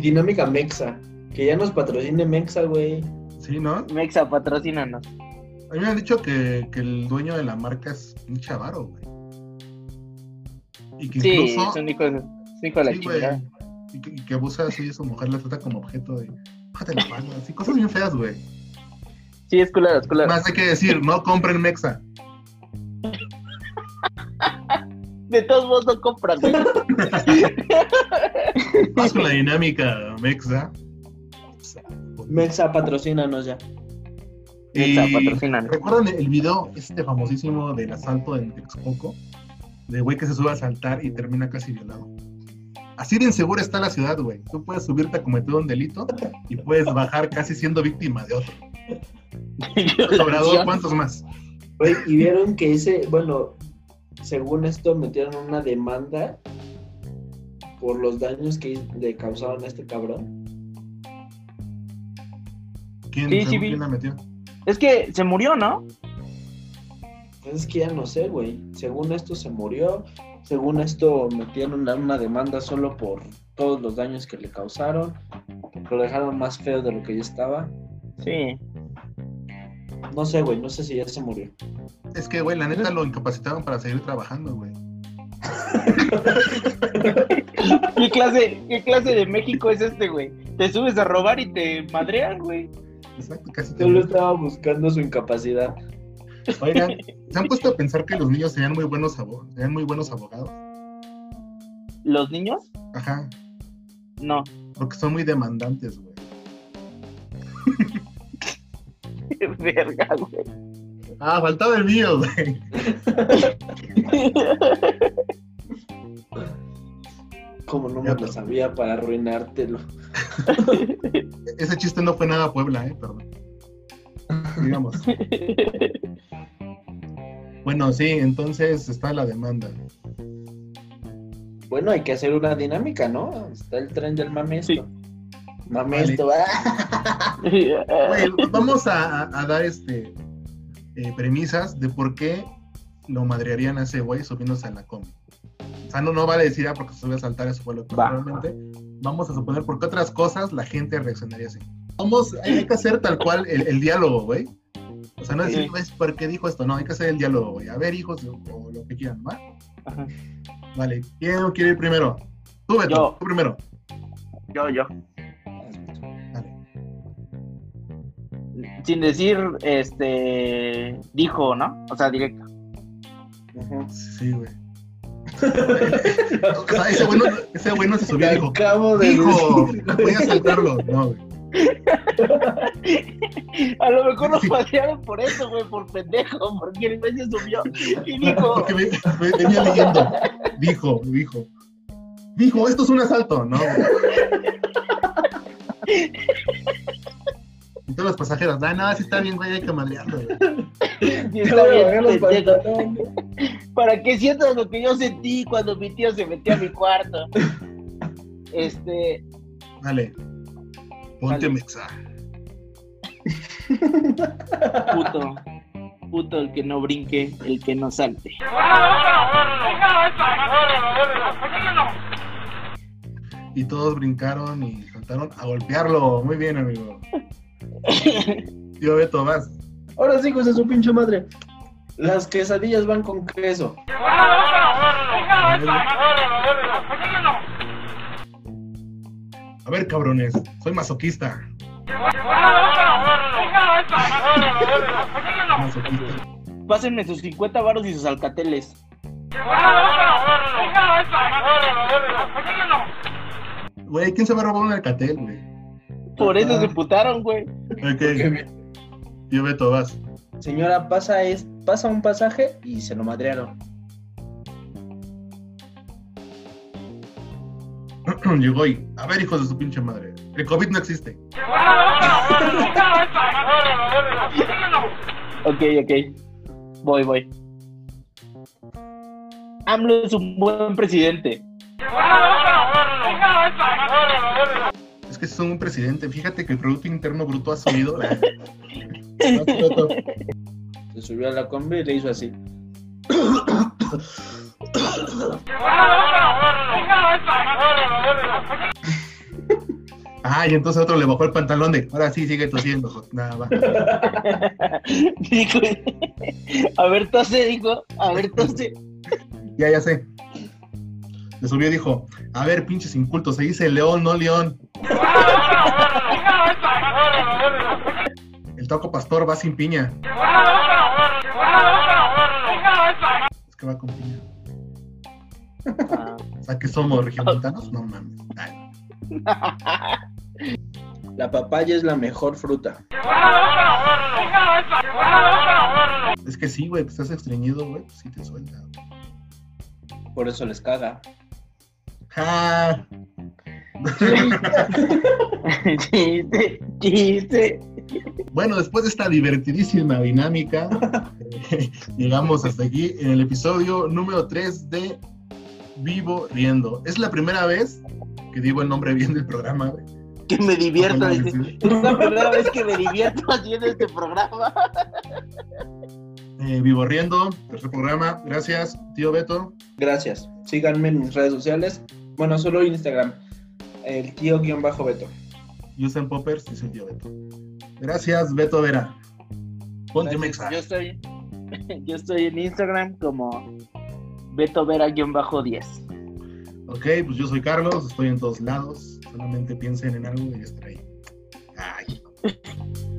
S3: Dinámica Mexa. Que ya nos patrocine Mexa, güey.
S4: Sí, ¿no?
S5: Mexa, patrocínanos.
S4: A mí me han dicho que, que el dueño de la marca es un chavaro, güey. Y que
S5: Sí,
S4: incluso.
S5: es un hijo de, es un hijo de la
S4: sí,
S5: chingada.
S4: y, que, y que abusa así de su mujer, la trata como objeto de. Bájate la mano, así, cosas bien feas, güey.
S5: Sí, es culero, es culero.
S4: Más hay que decir, no compren Mexa.
S5: De todos modos no compran, güey.
S4: Vamos con la dinámica Mexa.
S3: Mexa, patrocínanos ya.
S4: Y. ¿Recuerdan el video este famosísimo del asalto en Texcoco? De güey que se sube a asaltar y termina casi violado. Así de insegura está la ciudad, güey. Tú puedes subirte a cometer un delito y puedes bajar casi siendo víctima de otro. [LAUGHS] Sobrador, ¿cuántos más?
S3: Güey, y vieron que ese, bueno, según esto metieron una demanda por los daños que le causaron a este cabrón.
S4: ¿Quién,
S5: Sí, sí
S4: quién la metió?
S5: Es que se murió, ¿no?
S3: Pues es que ya no sé, güey. Según esto se murió. Según esto metieron una, una demanda solo por todos los daños que le causaron. Lo dejaron más feo de lo que ya estaba.
S5: Sí.
S3: No sé, güey, no sé si ya se murió.
S4: Es que, güey, la neta lo incapacitaron para seguir trabajando, güey. [LAUGHS]
S5: ¿Qué clase, ¿Qué clase de México es este, güey? Te subes a robar y te madrean, güey.
S4: Exacto, casi
S3: Solo estaba buscando su incapacidad.
S4: Oigan, [LAUGHS] ¿se han puesto a pensar que los niños serían muy buenos, serían muy buenos abogados?
S5: ¿Los niños?
S4: Ajá,
S5: No.
S4: porque son muy demandantes, güey. [LAUGHS]
S5: Verga, güey.
S4: Ah, faltaba el mío, güey. [LAUGHS]
S3: Como no me lo sabía para arruinártelo. [LAUGHS]
S4: Ese chiste no fue nada Puebla, eh, perdón. Digamos. Bueno, sí, entonces está la demanda.
S3: Bueno, hay que hacer una dinámica, ¿no? Está el tren del mamesto.
S5: Sí.
S3: Mamesto, ah. [LAUGHS]
S4: Güey, vamos a, a- a dar este eh, premisas de por qué lo madrearían a ese güey subiéndose a la combi. O sea, no, no vale decir, ah, porque se subió a saltar, eso fue lo que
S5: Va.
S4: realmente. Vamos a suponer por qué otras cosas la gente reaccionaría así. Vamos, hay que hacer tal cual el, el diálogo, güey. O sea, no decir. "Pues, ¿por qué dijo esto? No, hay que hacer el diálogo, güey. A ver, hijos, o, o lo que quieran, ¿va?
S5: Ajá.
S4: Vale, ¿quién quiere ir primero? Tú, Beto,
S5: Yo.
S4: tú primero.
S5: Yo, yo.
S4: Dale.
S5: Sin decir, este, dijo, ¿no? O sea, directo.
S4: Sí, güey. O sea, ese güey no, ese güey no se subió y dijo,
S3: Acabo de
S4: Dijo,
S3: decir,
S4: voy a saltarlo. No, güey.
S5: A lo mejor nos
S4: Sí.
S5: pasearon por eso, güey, por pendejo, porque el se subió y dijo,
S4: Porque me, me venía leyendo. Dijo, dijo. Dijo, esto es un asalto, ¿no? güey. Y todos los pasajeros, ah, no, sí está bien, güey, hay que madrearlo, güey.
S5: Para que sientas lo que yo sentí cuando mi tío se metió a mi cuarto. Este,
S4: Dale. Ponte mexa.
S5: puto, puto el que no brinque, el que no salte.
S4: Y todos brincaron y saltaron a golpearlo. Muy bien, amigo. [LAUGHS] Tío Beto, vas.
S3: Ahora sí, hijos de su pinche madre. Las quesadillas van con queso.
S4: A ver, cabrones, soy masoquista. Masoquista.
S5: Pásenme sus 50 varos y sus alcateles.
S4: Güey, ¿quién se va a robar un alcatel, güey?
S5: Por eso se putaron, güey.
S4: Ok, tío Beto, vas.
S3: Señora, pasa, es, pasa un pasaje y se lo madrearon. [CLEARS THROAT]
S4: Llegó y, a ver, hijos de su pinche madre. El COVID no existe.
S5: Ok, ok. Voy, voy. AMLO es un buen presidente.
S4: Es que son un presidente. Fíjate que el Producto Interno Bruto ha subido. [LAUGHS]
S3: Se subió a la combi y le hizo así.
S4: Ah, y entonces otro le bajó el pantalón de, ahora sí, sigue tosiendo. Nada, va.
S5: Dijo, a ver, tose, dijo. A ver, tose.
S4: Ya, ya sé. Le subió y dijo, a ver, pinches incultos, se dice león, no león. El taco pastor va sin piña. Es que va con piña.
S5: Ah,
S4: O sea, que somos regiomontanos, no mames. Ay,
S3: La papaya es la mejor fruta.
S4: es que sí, güey, que estás estreñido, güey, pues sí te suelta.
S3: Por eso les caga.
S4: Ja.
S5: chiste, chiste.
S4: Bueno, después de esta divertidísima dinámica, llegamos hasta aquí en el episodio número 3 de Vivo Riendo. Es la primera vez que digo el nombre bien del programa, güey.
S5: Que me divierto. Es la primera vez que me divierto haciendo este programa.
S4: Eh, Vivo Riendo, tercer programa. Gracias, tío Beto.
S3: Gracias. Síganme en mis redes sociales. Bueno, solo Instagram. El tío-beto.
S4: Usain Poppers, dice el tío Beto. Gracias, Beto Vera. Ponte mexa.
S3: Yo estoy. [LAUGHS]
S5: Yo estoy en Instagram como Beto Vera-10.
S4: Ok, pues yo soy Carlos, estoy en todos lados. Solamente piensen en algo y estaré ahí. Ay. [LAUGHS]